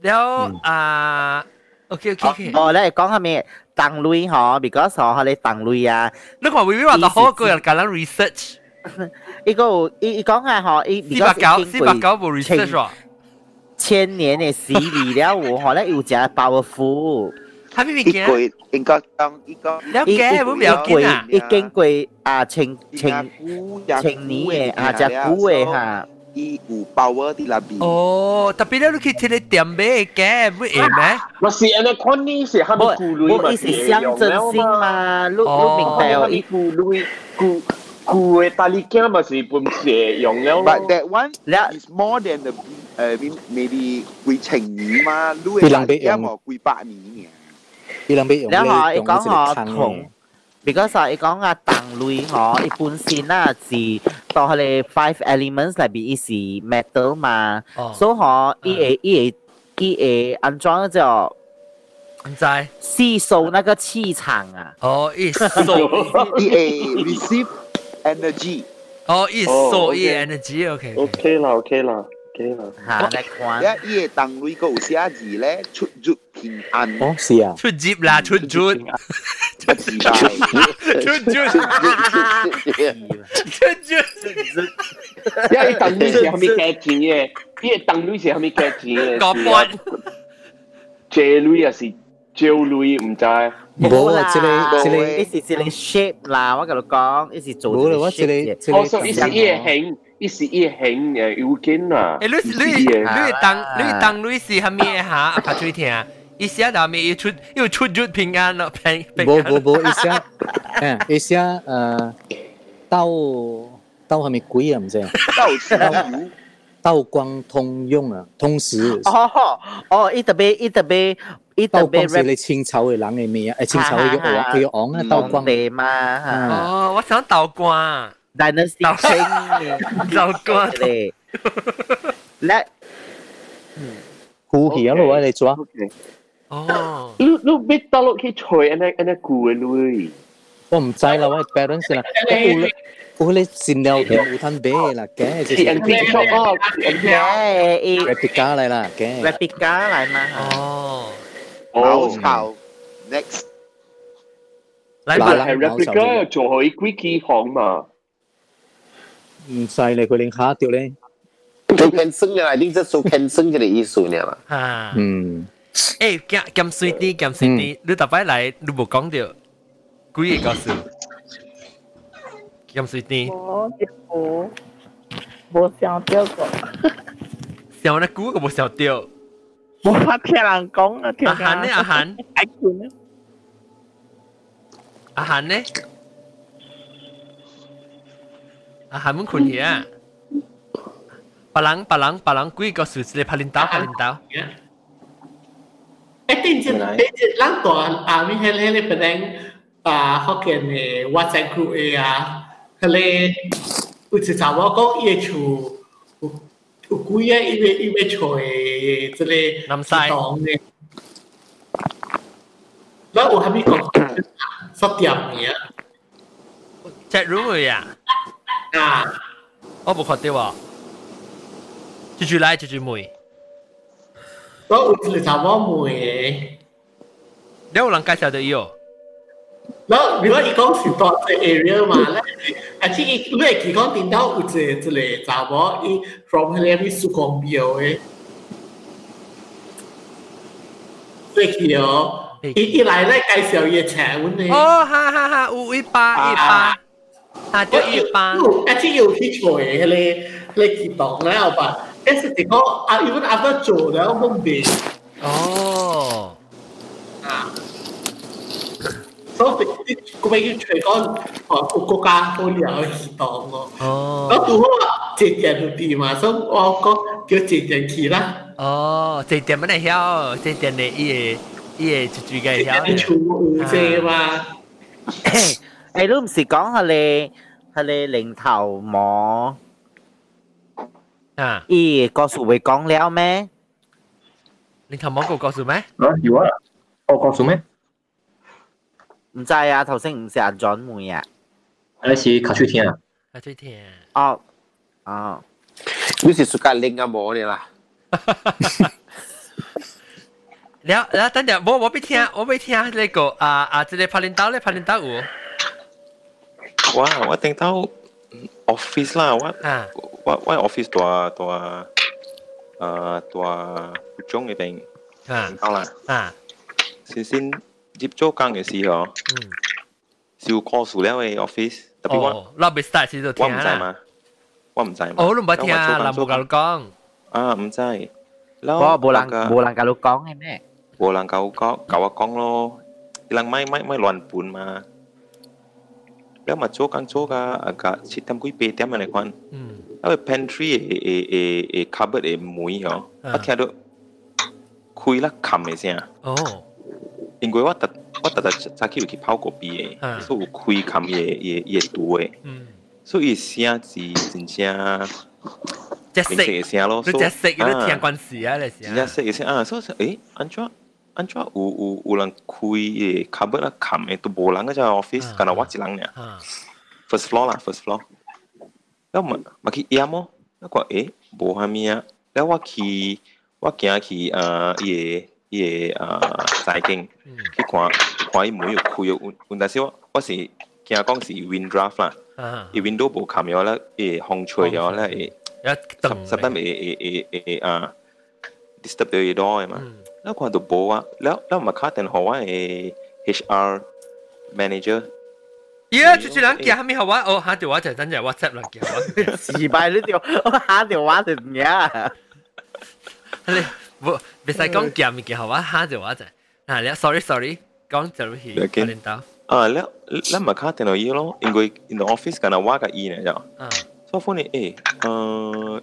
了啊，OK OK OK。哦，你讲下面当类哈，because 哈你当类啊。你看微微话就好个人搞人 research。一个，一一讲下哈，一四百九，四百九冇 research 千年嘅洗礼了，我哈咧有只 powerful。系咩物件？佢应该当呢个了解，冇了解啊！已经过啊，情情情年嘅啊，只古嘅吓。伊有 power 啲啦边。哦，特别咧，你去睇你店买嘅，唔会咩？我是安尼看你是哈密古类嘛，我是象征性嘛，你你明白哦？伊古类古古嘅大力镜嘛是本是用了。 But that one is more than the 诶 maybe 几千年嘛，你佢能俾用冇几百年嘅。 伊能俾用แล้วหอ 你 อี 用 ก้อง 嗰 หอ 只坑 ถง because อีก้องอ่ะต่างลุยหออีปุ่นซินน่ะสีต่อเลย five elements 嚟比อีสี metal มา so หออีเออีเออีเอ安装就唔知吸收那个气场啊。哦，一收 伊会 receive energy。哦，一收一 energy，OK。 OK 啦，OK 啦 ，OK 啦。吓，你看。一伊嘅邓类个有写字咧，出入平安。哦，是啊。出接啦，出出。出字吧。出出。出出。因为邓女是系咪计钱嘅？因为邓女是系咪计钱嘅？个半。借女啊是招女，唔知。冇啦，即系即系，呢是即系 shape 啦，我同你讲，呢是做冇啦，我即系即系。哦，所以是伊个 形，伊是伊个形诶要紧啊。诶，你你你当你当你是系咩吓？阿拍最听。一下到面又出又出入平安咯，平平冇冇冇，一下，诶，一下诶，道道系咪鬼啊？唔知啊。道道光通用啊，通时。哦哦，伊特别伊特别伊特别。道光是你清朝嘅人嘅咩啊？诶，清朝嘅王嘅王啊，道光。地嘛。哦，我想道光。 Dynasty King 就過嚟，叻，好險咯，你做啊？哦，你你咩大陸去吹？安尼安尼古嘅類，我唔知啦，我 balance 啦，我我咧善料嘅冇攤俾啦，嘅就係 replica 哦，嘅 replica 嚟啦，嘅 replica 嚟嘛？哦，冇錯，next，嗱係 replica 仲可以 quick 行嘛？唔使咧，佢连下掉咧，做 cancel 嘅，一定系做 cancel 嘅意思呢嘛，啊，嗯。诶，咁咁水啲，咁水啲，你特别嚟，你冇讲到几个故事？咁水啲，我冇冇想到过，想那估个冇想到。冇法听人讲啊，听阿涵呢？阿涵，爱困啊，阿涵呢？ 阿涵冇困嘢啊！别人别人别人几个数字嚟拍领导拍领导。诶，定住定住，咱ตัวอ่ามีให้ให้เป็นแรงอ่าเขาเขียนใน WhatsApp group เองอ่ะเขาเลยอุตส่าห์ว่าก็เอชูอุกุยอีเวอีเวช่วยจะเลยน้ำใสตองเนี่ยแล้ว我还没讲十点嘢 chat room 嚟啊！ 啊，我不确定啊。继续来，继续问。我有一个查某，你有人介绍的伊哦？那如果伊讲是多只 area 嘛，那而伊因为伊讲听到有一个一个查伊 from 那边苏康庙诶，对起哦，伊一咧介绍伊个产物。哦，哈哈哈，有一把一把。啊，就一百。而且有去做嘅迄个迄个激动了吧？但是你讲啊，even after 做了冇变。哦。啊。所以个尾要随讲，哦，个国家好了去当咯。哦。咁到我节点就啲嘛，所以我讲叫节点去啦。哦，节点乜嚟晓？节点你伊个伊个住住嘅晓。你全部有啫嘛？ 诶，都唔是讲系你系你零头摸。啊！伊个数会讲了咩？你头摸个告诉咩？啊，有啊，我告诉咩？唔知啊，头先唔是阿 John 妹啊。那是卡去听啊。 系最听。哦哦，你是暑假拎啊冇你啦？แล้วแล้ว等阵我我俾听我俾听呢个啊啊，即系拍领导咧，拍领导有。哇！我听到 office 啦，我啊我我 office 大大诶大不中嗰 边，啊听到啦。啊，先先接咗工嘅时候，嗯，少过数了嘅 office，特别我哦，เราไป start 先就听我唔知嘛，我唔知嘛。哦，你唔捌听啊，林冇教讲。啊，唔知。แล้ว เพราะโบราณโบราณการลูกก้องไงแม่ โบราณเก่าก็เก่าว่าก้องโลอีหลังไม่ไม่ไม่หลวนปูนมา แล้วมาโจกันโจกะอากาศชิดทำกุยเปเตียมอะไรควัน อืม แล้ว pantry แล้วมาโจกันโจกาก็ชิดทำกุยเปียแต่มาไหนกันแล้วเป็นพันทรีเอเอเอเอคาร์บอนเอมุ้ยเหรอพัทยาดู 安怎有有有人开嘅 cupboard 啦冚嘅都无人嗰只 office，干那我一人呢啊，first floor 啦，first floor，แล้วมามา去验咯，แล้วก็诶无虾米啊，แล้ว我去我行去呃伊个伊个呃财经去看看伊门有开咗，有但是我我是惊讲是 wind draft 啦，啊，伊 window 无冚咗啦，伊风吹咗啦，诶。一十十单诶诶诶诶啊，disturb 到嘢多嘅嘛。แล้วกว่าตัวโบอ่ะแล้วแล้วมาค่า Lá quando boa, lá lá mà khá tên hoa e HR manager. Yeah，直接兩件後面後話，我下條話就真係 WhatsApp 兩件話。時敗呢條，我下條話就唔嘅。你唔別使講件面嘅後話，下條話就嗱你 sorry sorry，講就唔起。領導。啊，你你咪卡定落依咯，因為 in the office 緊係話嘅依呢就。啊。所以你誒，誒。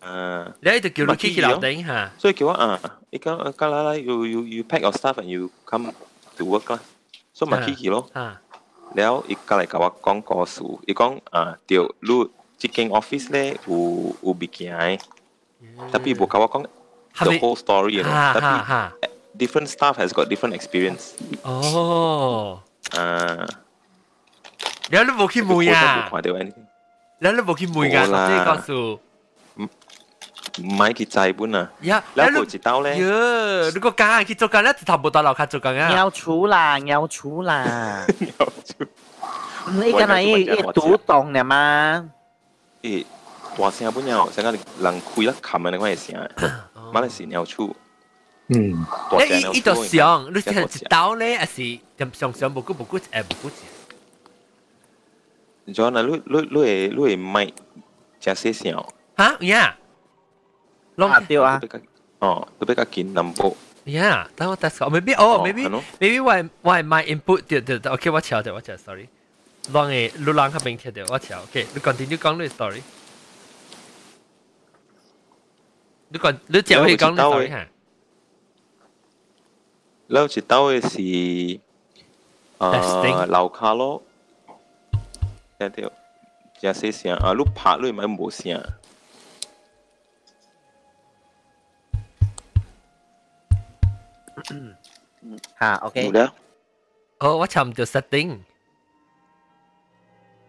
Uh, yeah, the Guru Kiki lao ding ha. So you uh, ikaw kala you you you pack your stuff and you come to work lah. So mà Kiki lo. Ha. Leo ikaw lại kawa kong ko su. Ikong uh, tiểu lu chicken office le u u bikin ai. Tapi bu kawa kong the whole story you. Tapi different staff has got different experience. Oh. Uh, Leo lu bo ki mu ya. Leo lu mui ki mu ga. 唔係去再本啊！呀，你過一刀咧？呀，你個家去做緊咧，頭冇得留卡做緊啊！要出啦，要出啦！要出！你今日一一讀懂了嗎？咦，大聲不了，成個人開了冚嘅嗰個聲，乜嘢事要出？嗯，你一度想，你係一刀咧，還是點想想冇骨冇骨誒冇骨？你講嗱，你你你你唔係真係想？嚇呀！Long ah, tio ah. Oh, tubekakin nampo. Yeah, that what that's called. Maybe oh, oh maybe ano? maybe why why my input the the okay, watch out, watch out, sorry. Long eh, lu lang ka bing tiệt did. Watch out. Okay, you continue con the story. You con lu jiao hei con story ha. Lâu chỉ tao ấy là ờ lão ca lo. Dạ tiêu. Dạ xí xí à, lúc phá lui mà mổ xí. 咪冇声。吓，OK。冇啦。哦，我寻唔到 setting，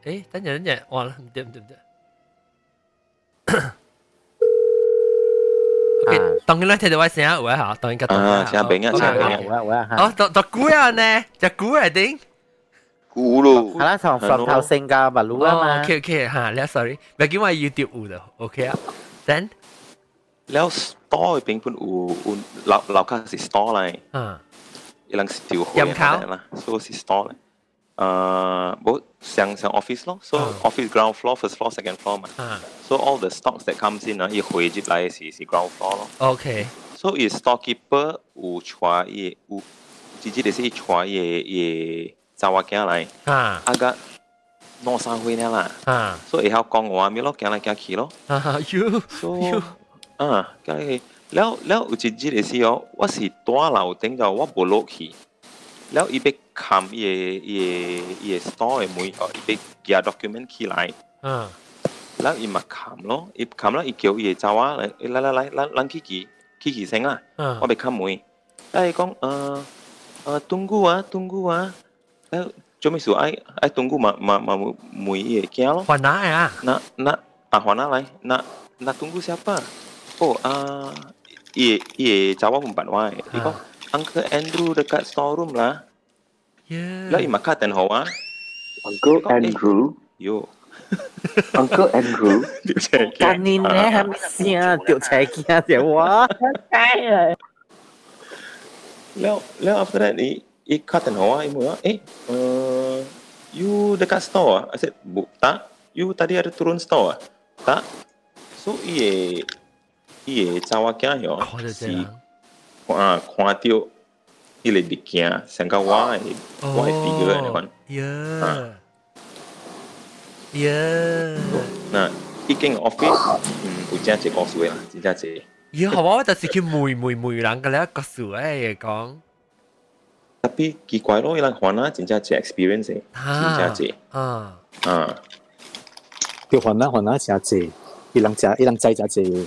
诶，等阵等阵，哇，唔得唔得唔得。OK，当然啦，听到我声有啊吓，当然个当啊，声平啊，声平啊。我我吓。哦，就就估啊呢，就估嚟顶。估咯。系啦，从上头性格不如啊嘛。 OK OK 吓，你 sorry，唔系叫我 YouTube 有的，OK 啊，then แ ล้ว store 边本有有楼楼卡是 store 嚟，啊，一人是调开入口啦，所以是 store 嚟。诶，冇上上 office 咯，so office ground floor、first floor、second floor 嘛。啊 So all the stocks that comes in 啊，一回入来是是 ground floor 咯。 ，OK， So 伊 storekeeper 有带伊有，直接就是伊带伊伊查某囝来，啊，啊个 攞三岁呢啦，啊，所以以后讲我咪咯，行来行去咯，啊，you 所以 啊，咁你了了有一日嘅時候，我是單樓頂頭，我無落去，了伊要砍伊嘅伊嘅伊嘅 store 嘅門，哦，伊要寄 document 起來，嗯，然後伊咪砍咯，伊砍了伊叫伊嘅查某嚟，來來來，咱咱去去去去先啊，嗯，我咪砍門，啊，伊講，呃呃，tunggu 啊，tunggu 啊，誒，做咩事？哎哎，tunggu 嘛嘛嘛門門伊嘅驚咯，還哪呀？那那啊還哪來？那那 tunggu siapa？Oh, ah, ye, cawa pun pat wai. Ha. Ibu, Uncle Andrew dekat store room lah. Yeah. Lai makan ten hawa. Uncle Andrew. Yo. Uncle Andrew. Kan ni eh, ne hamisnya tiup kia dia wah. Leo, Leo apa tadi? Ni eh, ikat ten hawa ah, ibu. Ah? Eh, uh, you dekat store? Ah? I said, "Bu, tak. You tadi ada turun store?" Tak. So, ye. iye cawa kia yo 看到这是人，啊看到伊个物件成个我的我的 figure 你看，yeah yeah，那已经 office 嗯有真济故事啦真正济以后我就是去梅梅梅人嘅咧个数诶讲， tapi 奇怪咯伊人看啊真正济 experience 的真正济啊，啊叫还啦还啦真济，伊人真伊人知真济，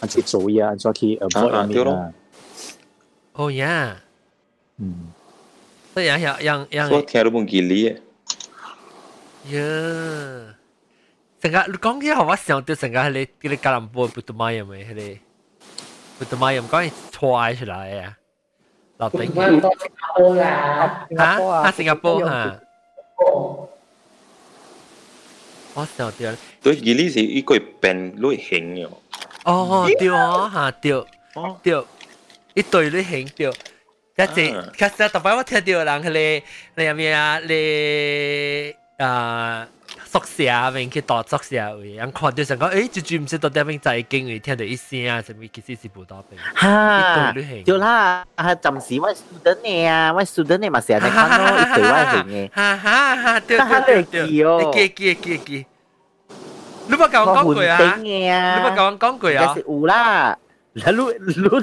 安怎做嘢，安怎去 avoid 啊啊对咯啊，哦呀，嗯，所以样样样样所以听到本吉利嘅呀，成个你讲起后，我想到成个系你嗰啲加林波布杜玛人咪系你布杜玛人讲系踹出来啊，楼顶我到新加坡啦，吓啊新加坡吓，我想到了。对吉利是伊个变类型嘅。 哦，对哦，吓对，对，一对你兴对，一只，其实特别我听到人佢哋你入面啊，你啊宿舍面去大宿舍位，人看到成个，诶，就住唔识到点样在经会听到一声啊，什么其实是不到病，哈一对你兴，对啦，啊，暂时我 student 嘅啊，我 student 嘅嘛成日睇看咯，一对我系嘅。哈哈哈，对但系对你对记哦对，你记记记 记，你冇教我讲句啊，顶你嘅啊，冇教我讲句啊梗。是有啦。你你你就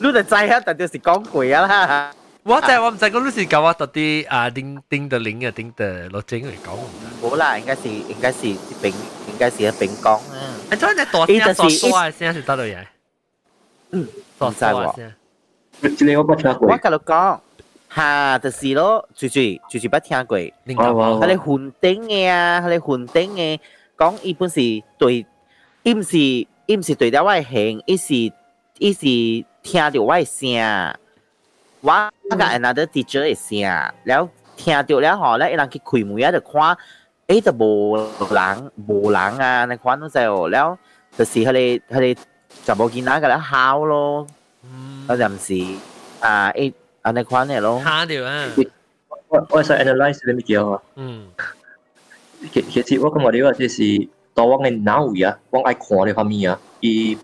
你就知啊，但就是讲句啊啦。我就系我唔知讲你是教我到底啊叮叮的零啊叮的落整嚟讲。冇啦，应该是应该是丙应该是丙讲啊。你做你大声大声嘅声是得到嘢。嗯，大唔知喎声嘅声。即系我冇听过我。甲你讲，吓就是咯，最最最最捌听过。另哇哇哇佢哋混顶嘅啊，佢哋混顶嘅 講伊本是對，伊毋是伊毋是對了我嘅形，伊是伊是聽着我嘅聲，我甲 another teacher 嘅聲，了聽着了吼，咧一人去開門啊，就看，誒，就無人無人啊，你看到在哦，了就是佢哋佢哋就冇見仔個咧哮咯，嗰陣時啊，誒，安尼款嘅咯，嚇着啊，我我想 analyze 啲咩嘢啊，嗯。其其实我感觉你话即是当我嘅脑位啊，我爱看呢方面啊，伊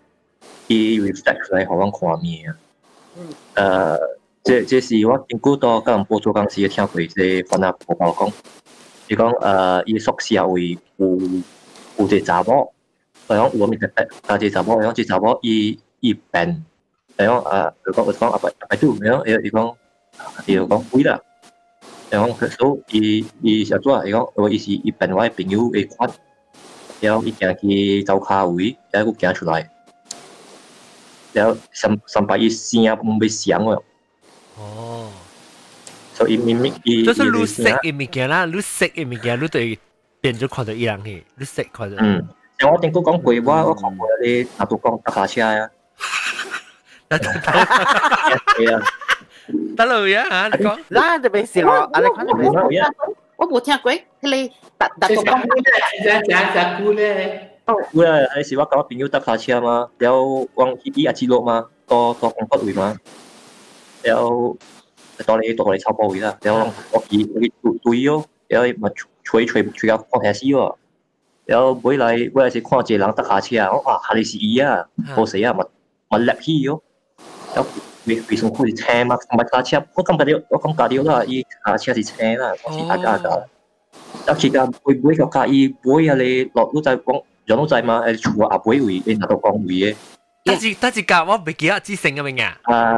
伊 reflect 出来互我看面啊。诶，这这是我经过到吉隆坡做工时听过即番啊报告讲，伊讲诶伊宿舍位有有一个查某，系讲有面嘅啊，一个查某，系讲一个查某伊伊病，系讲啊，佢讲佢讲阿伯阿伯都，系讲伊伊讲伊就讲鬼啦。 然後佢所伊伊小組啊，伊講我伊是伊病我朋友嘅款，然后伊行去走卡位，然後佢行出來，然後三三百一聲唔被響喎，哦，所以明明伊就是你識嘅物件啦，你識嘅物件，你對變咗看到伊人去，你識看到。嗯，像我頂過講過，我我看過你阿杜講搭下車啊，係啊，得路呀吓，你讲。嗱，特别是我，啊，你看特别是我冇听过，佢哋特特个讲讲讲讲古咧。有啦，系时我甲我朋友搭卡车嘛，然后往伊阿支落嘛，到到公骨位嘛，然后到你到你抄波位啦，然后我记我记对哦，然后咪吹吹吹到放下死喎，然后每嚟每嚟是看一个人搭卡车啊，我话下你是伊啊，好死啊，咪咪立起哦， 然后为为什么佢是车嘛，唔系卡车，我感觉到我感觉到啦，伊卡车是车啦，我是大家㗎。 得时间会唔会个介意会啊？你落都仔讲养到仔嘛？诶，厝阿妹会你拿到讲会嘅。但是但是甲我未记得之成嘅名啊。啊，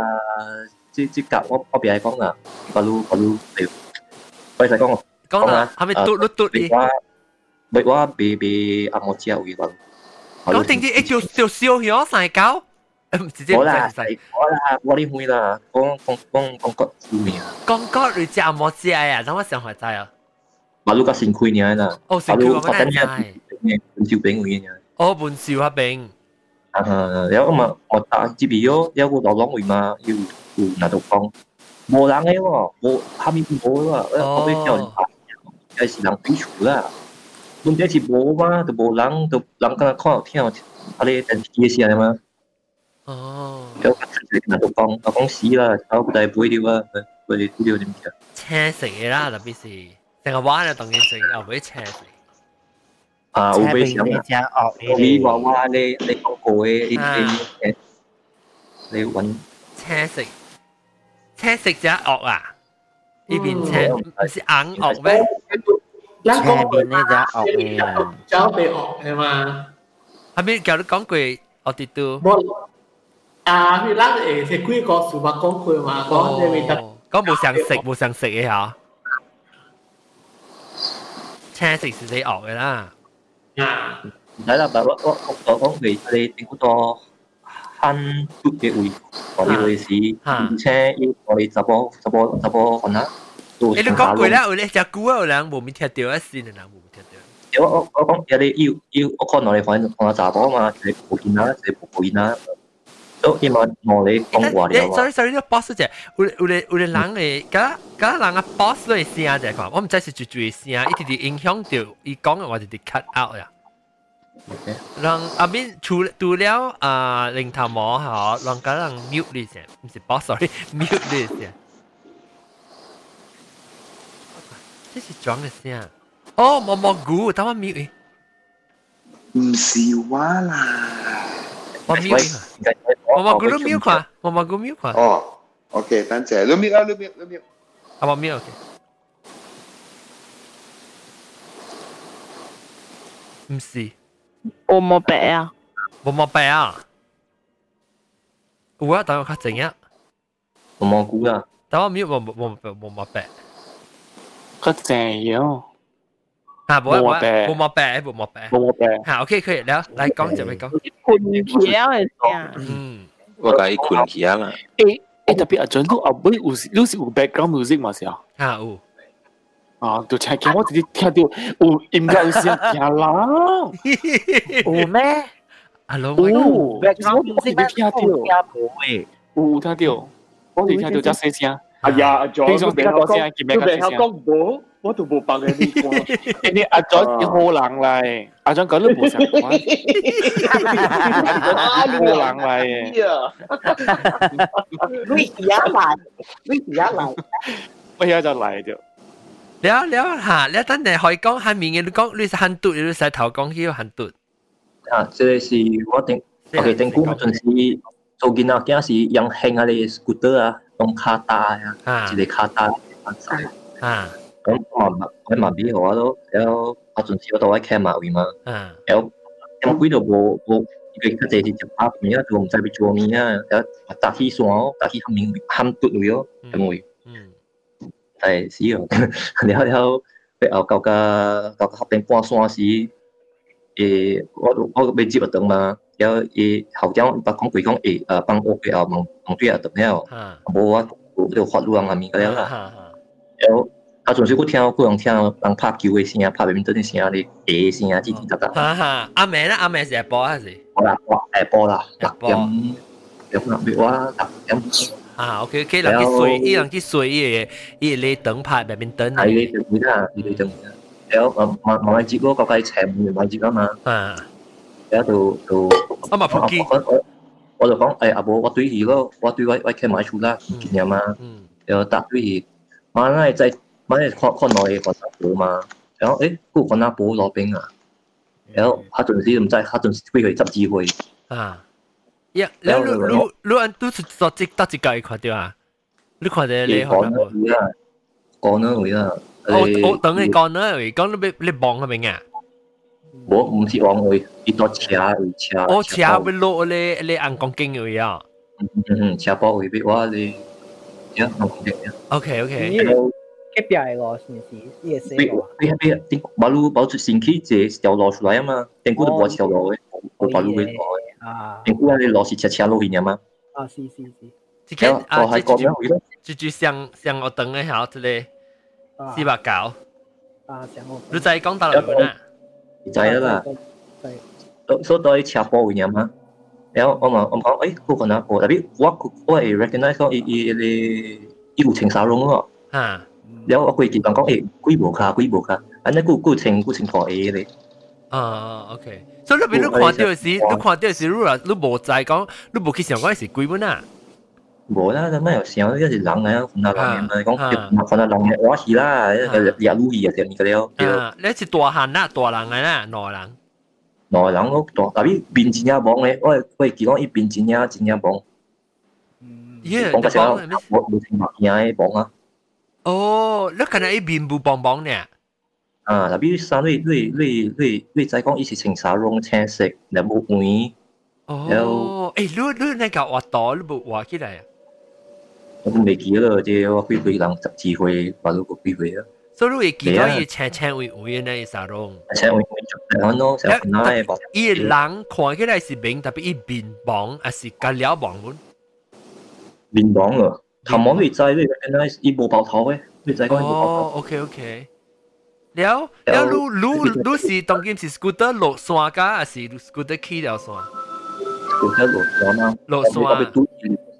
即即甲我我别系讲啦，不如不如你，我就讲讲啦，系咪嘟嘟嘟你？咪我俾俾阿莫知有嘅讲。讲定啲一条条烧咗晒胶。 直接我啦，我啦，我啲会啦，讲讲讲讲个字面啊。讲个你只阿莫知啊，等我上海知啊。马路个先开呢啦。哦，先开我真系本少饼会呢。哦，本少啊饼。啊，有咁啊，我打这边有有个老狼会嘛，要要拿到讲，冇人嘅喎，冇下面冇喎，我俾叫人打，有时人比处啦。问题是冇嘛，就冇人，就人跟佢看听，啊你电视嘅时候嘛。 哦，有个直接拿到讲，我讲死啦，我唔系背掉啊，佢哋背掉点嘅？车食嘅啦，特别是成日玩啊，当然整又会车食。啊，有俾想啊，你话话你你讲过嘅，你你你揾车食车食只恶啊？呢边车唔是硬恶咩？车边呢只恶嘅，走被恶系嘛？系咪叫你讲句我哋都？ 啊，佢拉诶系几个数码讲句嘛？讲你咪得。讲冇想食冇想食嘅吓。车食是你恶嘅啦。啊，唔使啦，但我我我讲你你整好多慳嘟嘅会，我哋会试，而且要我哋十波十波十波份啦。诶，你讲句啦，有你只股有人冇咪听到一线啊，冇听到。我我我讲有你要要我看我哋放放下杂波嘛，你冇见啦，你冇见啦。 都希望我哋讲话嘅。sorry sorry，呢个 boss 啫，有有啲有啲人诶，嗰嗰人嘅 boss 都系声就系讲，我唔知是最最声，一直啲影响到伊讲嘅话就啲 cut out 呀。让阿边除除了啊零头毛吓，让嗰人 mute 呢先，唔是 boss sorry，mute 呢先。这是装嘅声。哦，毛毛菇，等我 mute。唔是话啦。我 mute。 毛毛菇都 mute 啩，毛毛菇 mute 啩。哦，OK，等阵，你 mute 啊，你 mute，你 mute。啊，我 mute OK。唔是。我冇白啊。冇冇白啊。有啊，但我较静啊。毛毛菇啊。但我 mute 冇冇冇冇冇白。个静样。 啊，冇冇冇冇白，冇冇白。冇冇白。好，OK，可以了，来讲就咪讲。困桥嘅声。嗯。我讲伊困起啊啦。诶诶，特别阿俊都阿妹有有时有 background music 嘛是啊。啊有。啊，就听见我直接听到有音乐有声听啦。有咩？Hello，有 background music 咩？听到。诶，有听到，我哋听到只细声。 哎呀，阿 John，平常比较多声，见比较细声。讲冇，我都冇白嘅呢个。你阿 John 好人嚟，阿 John 讲都冇成关。好人嚟嘅。你而家嚟，你而家嚟。我而家就嚟咗。了了吓，你等阵可以讲下面嘅，你讲你是handut，你使头讲起个 handut。啊，这个是我定，OK，定估嗰阵时做件啊，件是用轻啊啲 scooter 啊。 用卡帶啊，一個卡帶發晒。啊，咁我嘛，我嘛俾我都有啊，陣時我到喺 camp 埋位嘛。啊，有有幾度無無一個佢哋就拍片啊，就唔知要做咩啊，有搭起線哦，搭起喊面冚嘟位哦，咁位。嗯。係死哦！然後然後俾後舊個舊個合併半山時，誒，我我未接得到嘛。有诶后长把讲佢讲诶诶帮我嘅后望望对啊等了，冇啊，有条法律人下面嗰啲啦。有啊，仲少个听，个人听人拍球嘅声，拍边阵嘅声，你诶声啊，吱吱喳喳。哈哈，阿妹咧，阿妹是日播还是？好啦，诶播啦，六点六点我六点。啊，OK OK，人去水，伊人去水嘅，伊个灯拍边边灯。系你灯啦，你灯。有啊，买买接嗰个计斜门买接啊嘛。啊。 喺度度，我咪扑机，我我就讲诶阿婆，我对佢个我对我我倾买出啦，唔见嘛，又答对佢，马拉在马拉看看内个阿婆嘛，然后诶个个阿婆攞兵啊，然后下阵时唔知下阵时俾佢执智慧啊，呀，你你你你按都是做即得一个看到啊，你看到你讲呢会啊，讲呢会啊， 我我等你讲啦，讲你你望系咪啊？ 我唔是往去，伊多车位车。我车要落你你按讲经位啊。嗯嗯，车波位俾我你，呀，按讲经呀。 OK OK。一边系咯，是唔是？呢个死你你系边？点马路保住先起这条路出来啊嘛？定估都冇条路嘅，我马路嘅路。啊。定估你路是车车路去嘅嘛？啊，是是是。即系啊，系讲咩回咯？就就像像我等一下，这里四百九。啊，像我。你再讲到嚟啦。 知啦。所以对车波嘅嘢嘛。然后我问我讲，诶，嗰个哪个？特别我我系 recognize 讲伊伊你伊有青沙龙咯。啊。然后我佢见讲讲，诶，几无卡几无卡，安尼佢佢青佢青货 A 咧。啊，OK。所以你俾你看到时，你看到时，你话你无在讲，你无去想讲是几本啊？ 无啦，咁样又想一是人嚟，看下人嚟讲，看下人嘅我是啦，日路去啊，点个了。啊，你是大汉啦，大人嚟啦，内人。内人我大，特别边真正帮咧，我我记讲伊边真正真正帮。耶，帮个时候我冇听话听嘅帮啊。哦，你可能伊面部帮帮呢？啊，特别三你你你你你再讲伊是青沙龙青色，你冇换。哦，诶，你你那个画到，你冇画起来啊？ 我未记啦，即系我几岁人十几岁，或者个几岁啊。所以你会记到伊青青微微呢沙龙。青微微就系咯，成日拉嘅。伊人看起来是明，特别伊面帮，还是隔了帮本？面帮啊，头毛你知你原来伊冇爆头嘅，你知讲伊冇爆头。哦，OK OK。了了，你你你是当今是 scooter 落山㗎，还是 scooter 起了山？佢喺落山嘛，落山。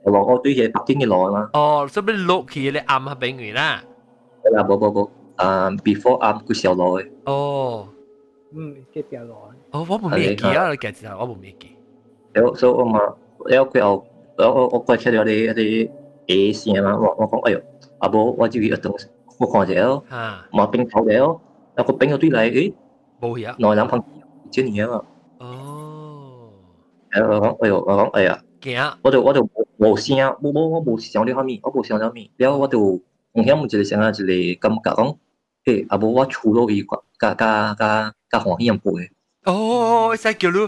我被堆落我堆嘅北京嘅落嘛。哦，所以落去你暗下边位啦。系啦，冇冇冇，啊，before 暗佢小落嘅。哦。嗯，嘅表落。哦，我冇咩记啊，你记住我冇咩记。有，所以我嘛，有佢又，我我我过去睇到啲啲 A 线嘛，我我讲，哎呦，阿伯我就要东，我看者咯，嘛冰头嘅咯，有个冰个堆嚟，诶，冇嘢，内冷碰一年啊嘛。诶，我讲，哎呦，我讲，哎呀， 我就我就冇声，冇冇我冇想呢方面，我冇想呢方面，然后我就红响冇一个想啊，一个感觉讲，诶，阿伯我除咗佢，加加加加欢喜人背。哦，使叫你，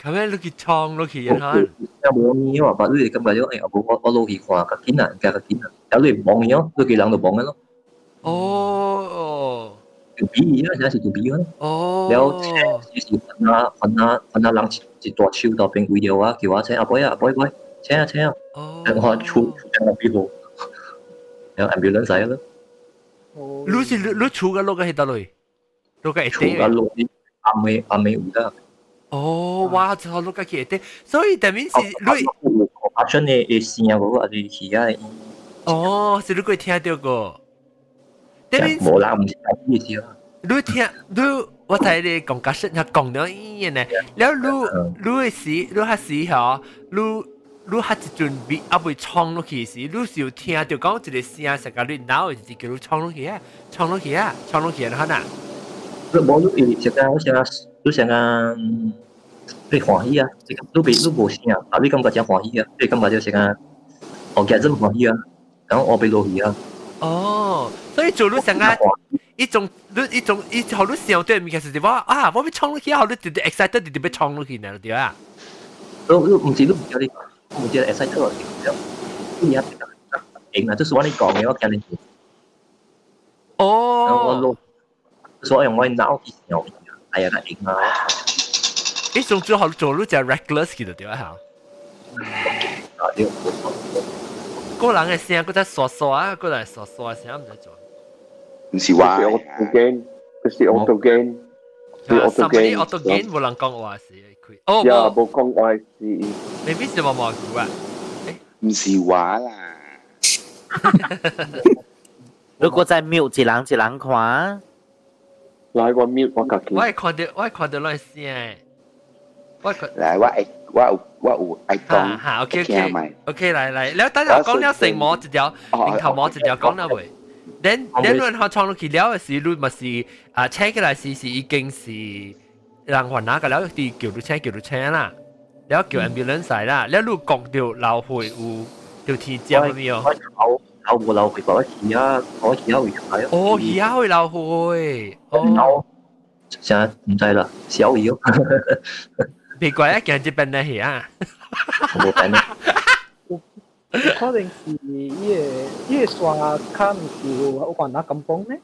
咁样你去创落去啊？有冇呢？话把你感觉咗，诶，阿伯我我落去看个见啊，加个见啊，有你望咗，你几人就望嘅咯。哦。 那是做美容。哦。了，就是分啊分啊分啊，人一大手到边几条啊，叫我请阿伯啊，阿伯伯，请啊请啊。哦。我出出边个庇护，然后 ambulance 来了。哦。你是你你出个落个喺度嚟，落个出个落啲阿妹阿妹唔得。哦，哇！就落个嘅啲，所以等於是你。我發生嘅嘅事啊，嗰個係其他嘅。哦，是你佢聽到過。冇啦，唔知咩事咯。你聽，你我睇你講解釋，佢講到依樣呢，然後你你時你下時吼，你你下一陣未阿未衝落去時，你就聽到講一個聲，成個你腦就叫你衝落去啊，衝落去啊，衝落去啊，嗱。你冇你一陣，我想啊，你想啊，你歡喜啊，你你別你無聲啊，但你感覺真歡喜啊，你感覺就是講，我今日真歡喜啊，咁我被落去啊。哦。所以做你成个一种你一种一好你想对面其实就话啊，我要冲落去，好你直直 excited 直直要冲落去呢，对啊。你你唔知你唔知你唔知 excited 落去，你一赢啊，就是我你讲嘅，我听你。哦。我落，所以我脑去想，哎呀，赢啊！一种最好做你就 reckless 嘅对啊，啊，对。 个人嘅声，嗰只刷刷啊，嗰只刷刷嘅声唔使做。唔是话我做 game，佢是我做 game，系我做 game，我做 game 冇人讲话事佢。哦，冇冇讲话事。未必是冇冇估啊？唔是话啦。如果再 mute 一人一人看，来我 mute 我家己。我系看到我系看到嗰声，我系来我爱 我有我有愛講，嚇 OK OK OK 嚟嚟，你等陣講了成毛一條，然後毛一條講了未？then then 論下創落去了嘅時，你咪是啊車起來時是已經是人還哪個了，啲叫到車叫到車啦，了叫 ambulance 嚟啦，了你講到流血有條天椒咩哦？我冇流血，我而家我而家會流血。哦，而家會流血，哦，真唔使啦，少要。别怪一件接病咧系啊，冇病咧。可能是伊个伊个刷卡毋是有还那金崩呢？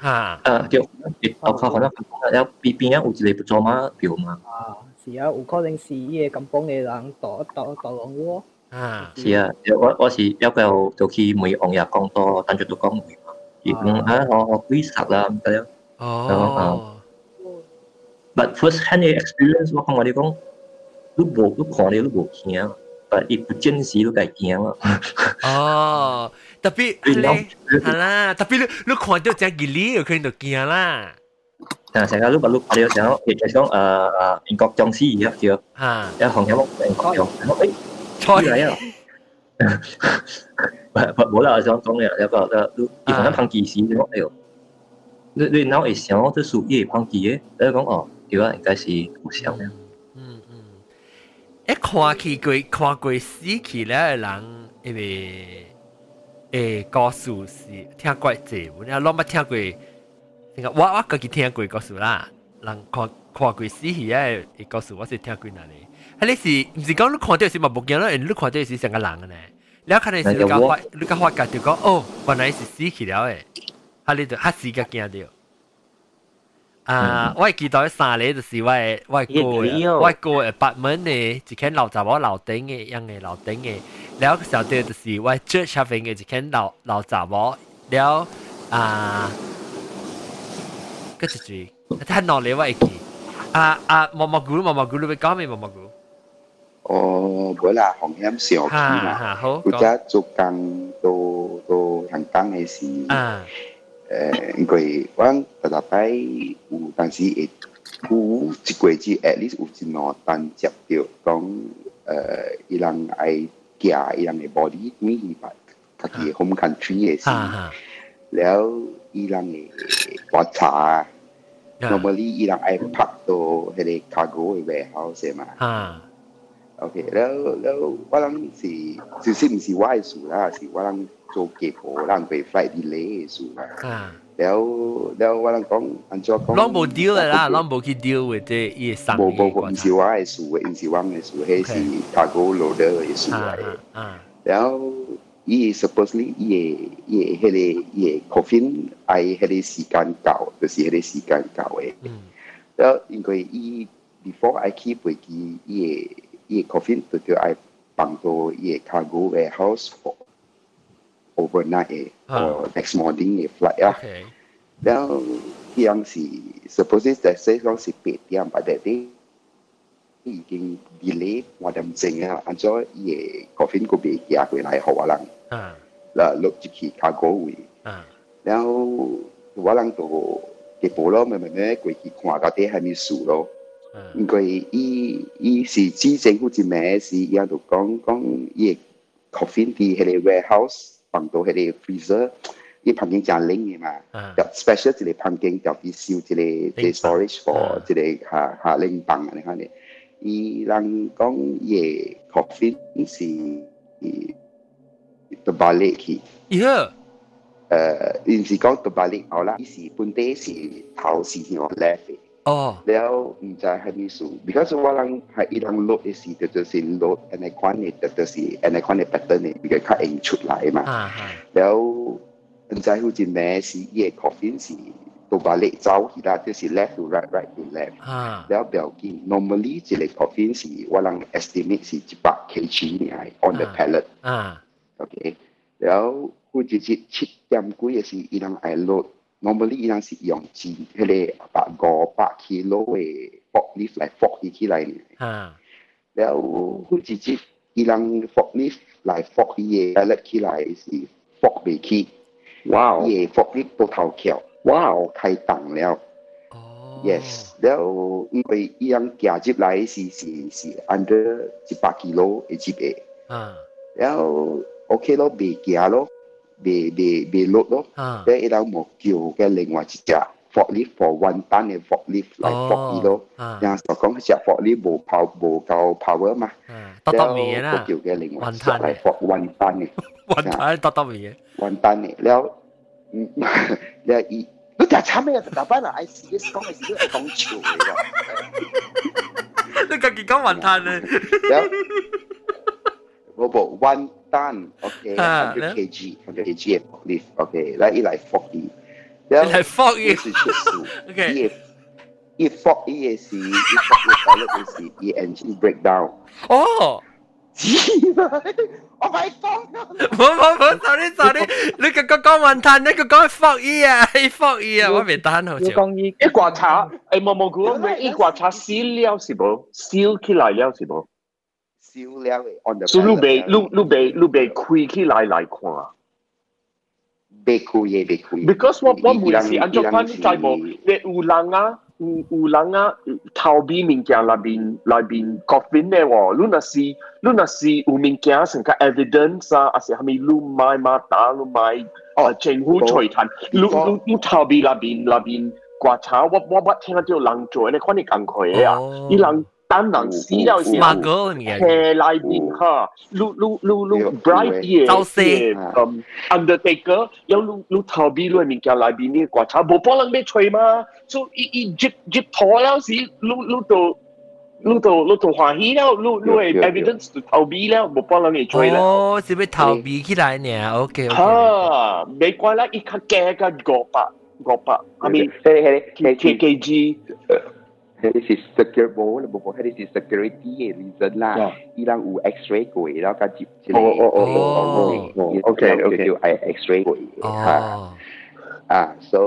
吓，诶，叫我靠，可能有边边有一个不做嘛表嘛。啊，是啊，有可能是伊个金崩嘅人导导导浪喎。啊，是啊，我我是有个就去每行业讲多，等住都讲每嘛。伊讲啊，我我几实啦，咁样。哦。 But first hand experience 我讲我哋讲，你无你看你你无惊，but 伊不见时你该惊啊。哦，特别系咧，系啦，特别你你看到只吉利，有可能就惊啦。啊，成日都把碌我哋有时候，亦系讲诶诶英国僵尸而家叫，啊，有行有冇英国僵尸，诶，嚟啊！冇啦，我想讲嘅有个诶，你你可能碰技师，你讲哎呦，你你脑会想这属于碰技嘅，你讲哦， 对啊，应该是互相。嗯嗯，一看起过看过死去了的人，因为诶，告诉是听怪济，我阿老妈听过，我我家己听过告诉啦，人看看过死去诶，诶，告诉我是听过哪里？啊，你是毋是讲你看到是嘛不见了？你看到是成个人呢？你看到是你讲发，你讲发觉就讲哦，原来是死去了诶，啊，你就吓死个惊掉。啊！我記得沙梨就是我我個我個 apartment 呢，一間老查某老頂嘅，樣嘅老頂嘅。了個小弟就是我 church 下邊嘅一間老老查某。了啊，嗰一句，睇哪裡我記啊啊！毛毛菇，毛毛菇，你咪講咩毛毛菇？哦，本來紅險小氣啦，好，佢家做工做做行工嘅事啊。诶，因为我特特摆有当时会有一季节，at least 有一两单接到讲诶，伊人爱寄伊人嘅 body 转去吧，家己 home country 嘅事，แล้ว伊人嘅观察，normally 伊人爱拍到迄个 cargo 嘅 warehouse 嘛。OK，แล้วแล้วว่าลังสิสิสิ唔是我嘅事啦，是我ลัง 做机铺，ลังไป flight delay 嘅事啦。แล้วแล้วว่าลัง讲，按照讲，拢无 deal 嘅啦，拢无去 deal with 即系伊生无无无，唔是我嘅事嘅，唔是我嘅事，系是 cargo loader 嘅事嚟。แล้ว伊 supposedly 伊嘅伊嘅迄个伊嘅 coffin 系迄个时间到，就是迄个时间到嘅。แล้ว因为伊 before I keep 飞机，伊嘅伊 coffin 就叫 I 放到伊 cargo warehouse for overnight eh, huh. or next morning eh, flight lah. Okay. Then yang si supposedly that says long si paid yang but that day 已經 delay 我哋整啊，按照嘢個片個別寄回來好啊 lang，嗱錄住佢卡嗰位，然後我 lang 都嘅部咯，咪咪咪過去看到底係咪數咯，因為依依是之政府之咩事，伊都講講嘢 coffin 啲喺你 warehouse。放到喺啲 freezer，啲旁邊就冷嘅嘛。特別 special，啲嚟旁邊叫 bio，啲嚟啲 storage for 啲嚟下下冷冰啊呢款嘢。依兩公嘢好緊要，特別係，依個，誒，尤其是特別，我啦，依時本地時投資要叻啲。哦，了唔知係咩事，because 我人係一人錄嘅時，就就是錄，安尼款嘅，就就是安尼款嘅 pattern 嘅，比較較容易出來嘛。啊啊，了唔知好似咩事，伊嘅 coffin 是都把你走起啦，就是 left to right, right to left。啊，了表記 normally 一個 coffin 是我人 estimate 是一百 kg 嘅，on the pallet。啊，OK，了好似七七點幾嘅時，伊人係錄。normally 伊人是用錢，迄個百五百 kilo 嘅 forklift 來 fork 伊起來呢。啊，然後好直接伊人 forklift 來 fork 伊嘅 pallet 起來是 fork 未起。哇！伊嘅 forklift 到頭橋，哇！太重了。哦。Yes，然後因為伊人行入來是是是 under 一百 kilo 嘅級別。啊。然後 OK 咯，未行咯。被被被落咯，即系有木叫嘅另外一只 forklift for one ton 嘅 forklift 嚟 fork 咯，然后就讲只 forklift 冇 power 冇够 power 嘛，多多面啦，叫嘅另外一只嚟 fork one ton 嘅。 云吞多多嘢。云吞嘅，了，嗯，了伊，你就惨咩？大班人爱 serious 讲嘅时都系讲笑嘅喎。你家己讲云吞咧？了，我冇云吞，OK，啊hundred kg，hundred kg done. Okay, ah, 100 kg, 100 kg lift. Okay, like eat like 40. Then like 40. okay. If if fork EAC, if fork your toilet AC, the engine break down. Oh. oh my god. 唔唔唔，sorry sorry，你個個講雲吞，你個講 fork E 啊，係 fork E 啊，我未單好似。講一一刮茶，誒冇冇估，一刮茶燒了是冇，燒起來了是冇。烧了嘅，on the。所以你未你你未你未开起来来看。未开嘅，未开。 Because 我我每次按照翻知冇，你有人啊。有有人啊，逃避物件内边内边 coffin 咧喎，你若是你若是有物件成个 evidence 啊，还是系咪你买马打你买哦政府财产，你你你逃避内边内边观察，我我我听到人做，你看你讲佢啊，啲人 等人死了时候，系内边吓，你你你你 bright 嘢，周四，嗯，undertaker 有你你逃避你物件内边啲观察，冇帮人咩吹嘛。so 伊伊接接拖了时，你你就你就你就欢喜了，你你系 evidence 就逃避了，冇帮人嚟追啦。哦，是要逃避起来呢？OK OK。吓，没关啦，伊较价个五百五百，I mean 系系 K Heritage Security là buộc Heritage Security cái reason là ý rằng u X-ray của đó cả dịp chứ này oh oh oh oh ok ok. kiểu ai X-ray của ha à. à. So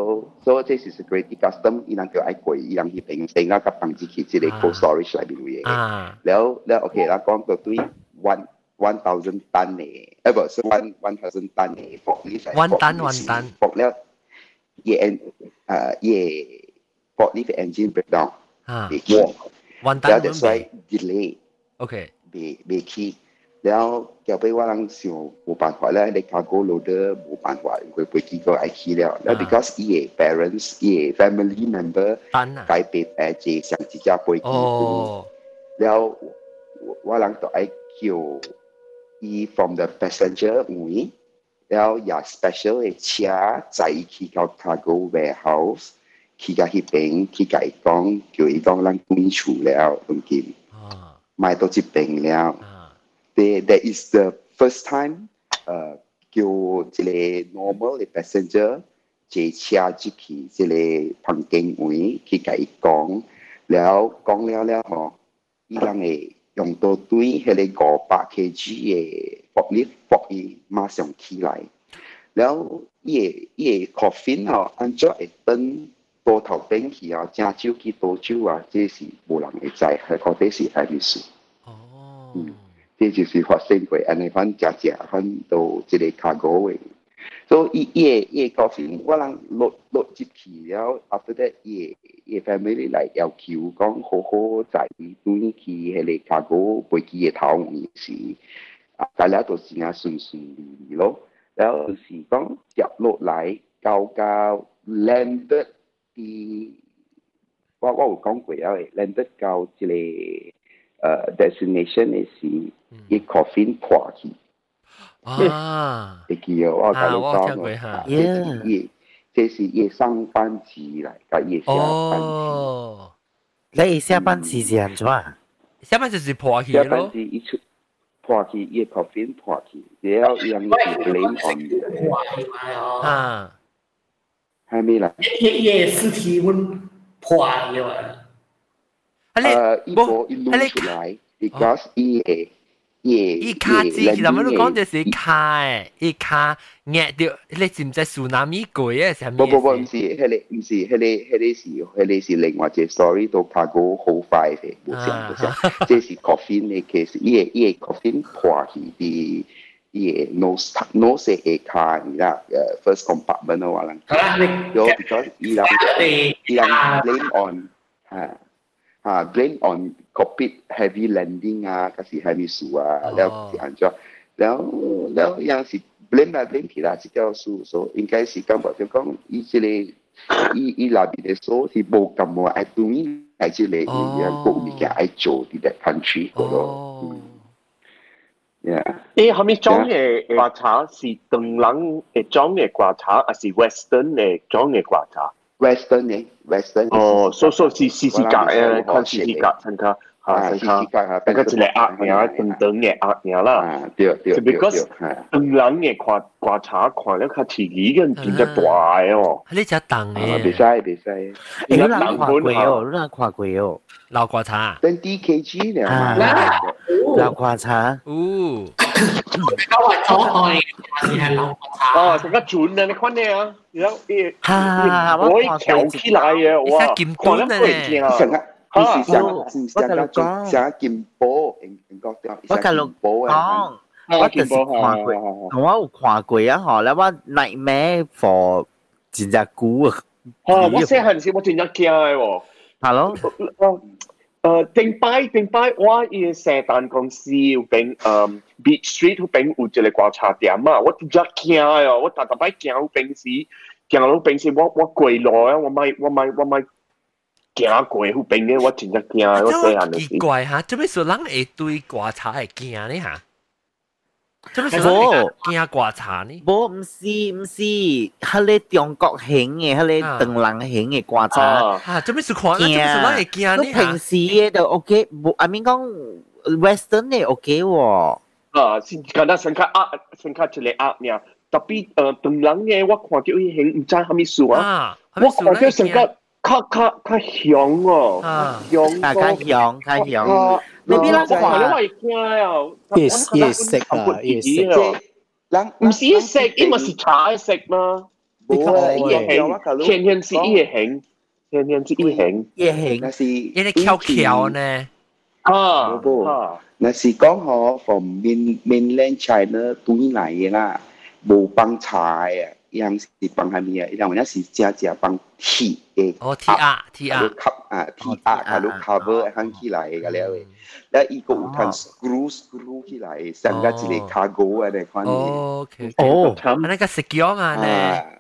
so thế thì security custom ý rằng kiểu ai của ý rằng hiệp hình sinh là các bằng chỉ khi chỉ để à. cold storage lại bị vậy แล้วแล้ว à. ok แล้วก็ตัวตุ้ย one one thousand ton เนี่ยเออบ่ ờ, so one one thousand ton เนี่ยฟอกนี่ใส่ one ton one ton ฟอกแล้วเย่เอ่อเย่ฟอกนี่เป็น engine breakdown 啊，被ขี้ one ตัน แล้ว that's why delay。 OK。被被ขี้。แล้ว叫俾我人想冇办法咧，你 cargo loader 冇办法，佢被几个爱ขี้了。แล้วbecause 伊嘅 parents 伊嘅 family member 解被诶借上自家飞机。แล้ว我人就爱叫伊 from the passenger 位，แล้ว有 special 嘅车载去到 cargo warehouse， 去甲迄边去甲伊讲，叫伊人咱滚出了，黄金，买到即边了。t h e that is the first time，呃，叫这个 normal passenger 借车入去这个房间位去甲工，然后讲了了吼，伊人的用到对迄个五百 kg 嘅玻璃玻璃马上起来，然后伊伊 coffee 吼按照一灯。多头顶起啊，加招去多招啊，这是无人会知，系嗰啲是系历史。哦，嗯，这就是发生过，安尼反正食食，反到一个卡果位。所以伊夜夜高兴，我人落落入去了，后头咧夜夜 family 来要求讲好好在短期迄个卡果背机个头面时，啊，大家都是啊顺顺利利咯。然后时讲接落来高高 land。啲，我我有讲过啊，landed 到一个。诶 destination 嘅是一 coffin 破去。啊！你记哦，我甲你讲过吓，这是夜，这是夜上班时嚟，甲夜下班哦。你下班时是安怎啊？下班就是破去咯。下班时一出破去，一 coffin 破去，然后让你 blame on 啊。 系咪啦？夜夜尸体温破咗啊！诶，伊无伊攞出来，because 伊个伊伊卡字其实乜都讲就是卡诶，伊卡压掉，你知唔知苏南米过诶系咩？不不不，唔是，迄个唔是，迄个迄个是，迄个是另外一个 story，都卡过好快嘅，冇想冇想，这是 coffin 嘅 case，伊个伊个 coffin 破去啲。 伊个 nose nose 嘅卡，你啦，诶 first compartment 咯，话人，有 because 伊人伊人 blame on 吓。啊，blame on cockpit heavy landing 啊，嗰时 heavy 数啊，แล้ว是安怎？แล้วแล้ว有时 blame 来 blame 去啦，这条数所应该是感觉就讲伊即个伊伊内边嘅数是无咁喎，爱对面系即个伊样个物件爱做啲嘅 country 个咯。 诶，后面装嘅刮茶是东人嘅装嘅刮茶，还是 Western 嘅装嘅刮茶？Western 嘅 Western。哦，所所是是是格诶，看是是格，参加。 啊，西西界啊，但係一個鴨苗，長長嘅鴨苗啦，對對對對，長人嘅刮刮茶看咧，佢自己已經變咗大哦。呢隻凍嘅，未使未使，你嗰冷看過哦，嗰冷看過哦，老刮茶，等 D K G 咧，老刮茶，哦，我話左開，係老刮茶，哦，成個轉啊，你看你啊，然後，哈，我跳起來嘅，哇，看得會驚啊，成個。其實成成日講成日見波，成個掉成日見波啊！我就是看過，同我有看過啊！嗬，你話 nightmare for 真隻股啊！哦，我細陣時我真隻驚嘅喎。係咯，誒誒，定擺定擺，我依聖誕公司邊誒 Beach Street 邊有一個掛茶店啊！我真隻驚嘅，我特特擺驚平時，驚到平時我我跪落啊！我咪我咪我咪。行过好边嘅，我真系惊，我细汉奇怪吓，做咩说人会对刮茶会惊呢吓？做咩说人会惊刮茶呢？无，唔是唔是，迄个中国型嘅，迄个唐人型嘅刮茶。啊，做咩说看？做咩说人会惊呢？平时嘅就 OK，无，I mean 讲 Western 嘅 OK 喎。啊，是简单先卡啊，先卡一个啊命，特别诶唐人嘅，我看到伊型唔知系咪数啊？我看到先卡。 较较较香哦，香啊，较香，较香。你边人看你会惊啊？夜夜食啊，夜食。人唔是一食，伊咪是茶一食嘛。冇啊，伊嘅香，天天是伊嘅香，天天是伊嘅香。伊嘅那是伊啲翘翘呢？啊，那是讲嗬，from main mainland China 对嚟嘅啦，冇帮茶嘅。 样是帮虾米啊？伊人有影是食食帮 T A 哦 T R T R 吸啊 T R 甲你 cover 喊起来个了诶，咧伊个有通 screw screw 起来，上个一个 cargo 啊，那款哦哦，那个 secure 啊咧。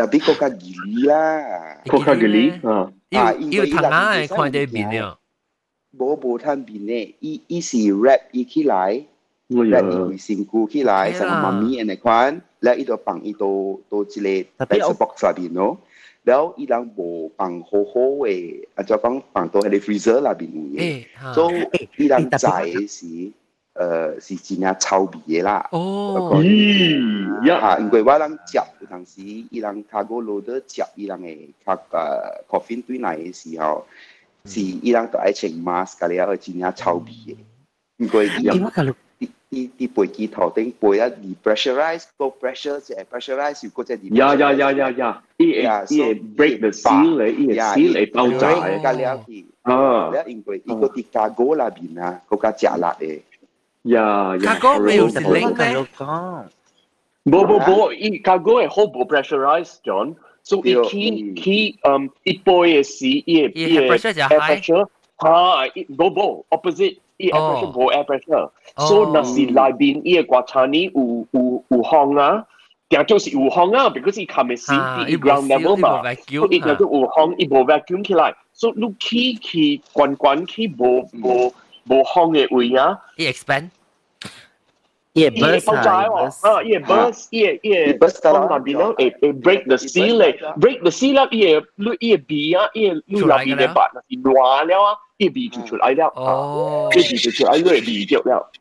tapi kau kan gili lah. Kau kan gili? Ha. Iu tangan ai kuan dia bin ya. Bo bo tan bin ne. I i si rap i ki lai. Rap i kui singku ki lai sama mami and kuan. la i do pang i to to chile tại sa bok sa bi no đó i lang bo pang ho ho we a cho kong pang to hele freezer la bi nu ye so i lang zai ờ si chỉ nhà chào bị la ừ ya in quay wa lang chạp của thằng si i lang cargo loader chạp i lang e ka coffin tuy này si hao si i lang to ai mask ka le chỉ nhà chào bị ye in quay 啲啲背机头顶背一而 pressurize 个 pressure 即系 pressurize 如果即系呀呀呀呀呀！依诶依诶 break the seal 嚟，依诶 seal 嚟爆炸嘅。加了去啊！咧因为依个啲架果里边啊，嗰架炸辣嘅。呀呀！架果没有是零咩？冇冇冇，依架果系好冇 pressurize John，所以佢佢嗯一杯嘅时依诶依诶 pressure 就 pressure 吓，冇冇 opposite。 i air pressure. Bo so na si lai bin i gua chani u u u hong a dia jiu si u hong a because i come si i ground level ma so i na u hong i bo vacuum ki lai so lu ki ki quan quan ki bo bo bo hong e u ya i expand. 伊伊会爆炸喎，啊，伊会 burst，伊会伊会风内边咯，会会 break the seal 咧，break the seal 啦，伊会你伊会鼻啊，伊会你内边嘅白，若是烂了啊。一鼻就出来了，哦，一鼻就出来，因为鼻掉了。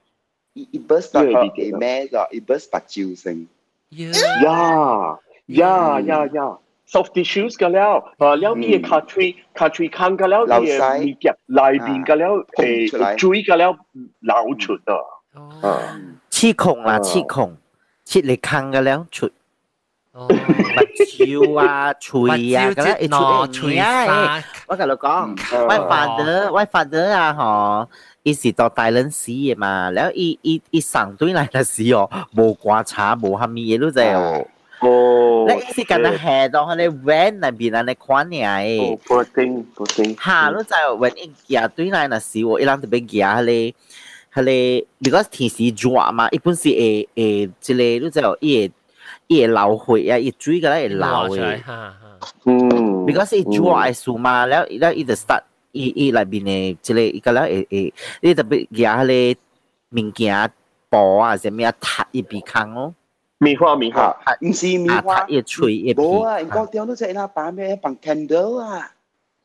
一一 burst 到佢嘅咩个，一 burst 白照性。呀呀呀呀！soft tissues 嘅了，啊，了伊嘅 country country 看嘅了，伊嘅面夹内边嘅了，诶，嘴嘅了流出啊。啊， 刺孔啦，刺孔，刺嚟看嘅了出。目睭啊、喙啊，咁咧，攞喙啊，我同你讲，我 father，我 father 啊，嗬，伊是做大人死嘅嘛，然后伊伊伊上对嚟嘅时候，冇刮茶，冇虾米嘢都就哦。哦，你伊是咁样下到佢哋 van 那边啊，你看嘢诶。哦，poor thing，poor thing。吓，都就 when 伊行对嚟嘅时候，伊人特别行 佢哋如果天時熱嘛，一般是會會即個，你知道，伊會伊會流血啊，伊水個咧會流嘅。嗯，because 伊熱會熱嘛，然後然後伊就 start 伊伊內面嘅即個伊個咧會會，你特別夾迄個物件布啊，啥物啊，塌伊鼻孔咯。棉花棉花，唔是棉花，伊脆伊。冇啊，人講掉到只那板咩，放 candle 啊。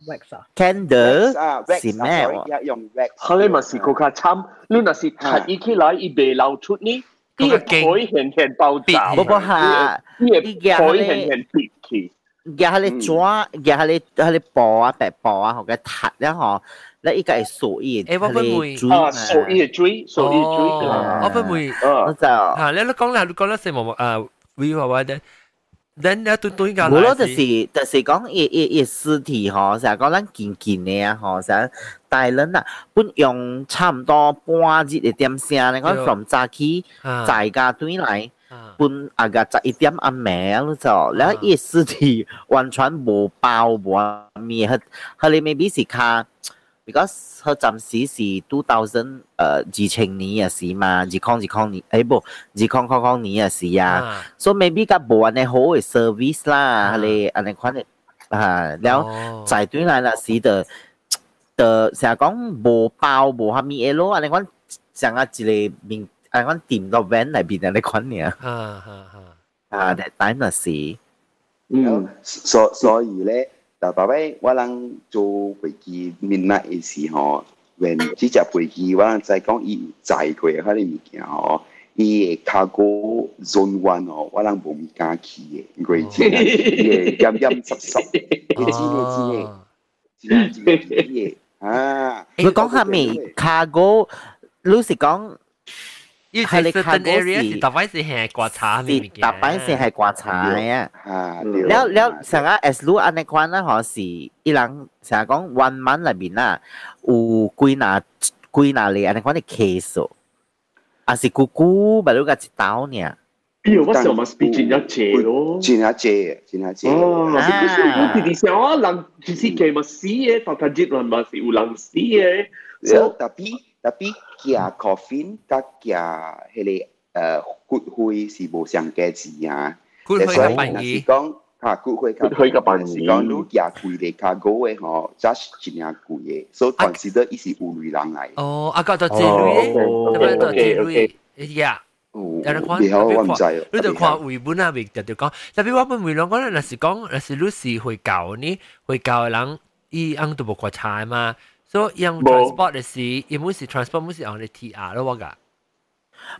wax 啊 candle 啊，wax 是咩？一用 wax。佢你咪是嗰个参，你那是塌一起来，一被流出呢，呢个腿显显爆炸，不过下，呢个腿显显跌起。而系你抓，而系你系你薄啊，白薄啊，学嘅塌咧嗬，你依家系属于诶，我分会啊，属于追，属于追㗎啦。我分会，我就吓你都讲啦，你讲啦，四毛诶，we 话话的。 then 你对对个，无咯，就是就是讲一一一尸体嗬，成日讲咱见见嘅啊，嗬，成大人啊，本用差唔多半日嘅点声，你讲 from 早起在家对来。半啊个十一点阿暝咯就，然后一尸体完全冇包冇面，佢佢哋 maybe 是卡 because 佢暫時是 two thousand 誒二千年嘅事嘛，二康二康年，誒不二康康康年嘅事啊，所以 maybe 佢冇人哋好嘅 service 啦，你人哋款啊，然後在對嚟啦，是的，的成日講冇包冇下面嘢咯，人哋款成日一個面，人哋款掂到 van 裏邊人哋款嘢啊，啊啊啊，但係那時，嗯，所所以咧。宝爸爸，我能做飞机明那一时吼，连只只飞机，我能再讲伊载过他个物件吼，伊个卡过转弯哦，我能无敢去嘅，因为伊个阴阴湿湿，你知你知嘅。啊！佢讲下面 cargo，要係 certain area 是特別是係刮茶咪咪嘅，特別是係刮茶嘅。了了，成啊，as 路安尼款啦，嗬是伊人成日講 one month 裏面啦，有幾那幾那類安尼款嘅 case，啊是姑姑咪路個一刀呢。比如我上嘛是比真一借咯，真一借，真一借。哦，是不是有啲啲像啊人，就是佢嘛死嘅，但係啲人嘛是有人死嘅。有特別特別。tapi kia coffin 甲 kia 迄个呃骨灰是无相价钱啊。骨灰甲殡仪。讲吓骨灰甲骨灰甲殡仪。讲你价贵嘅卡高嘅吼，真是真正贵嘅，所以 consider 伊是有类人嚟。哦，啊个就这类，咁样就这类，呀。但系看，你看，你就看绘本啊，咪就就讲，特别我本回两讲咧，若是讲，若是你是会教呢，会教嘅人，伊啱都无过差嘛。 所以用 transport 嘅事，亦冇是 transport，冇是用你 TR 咯，我噶。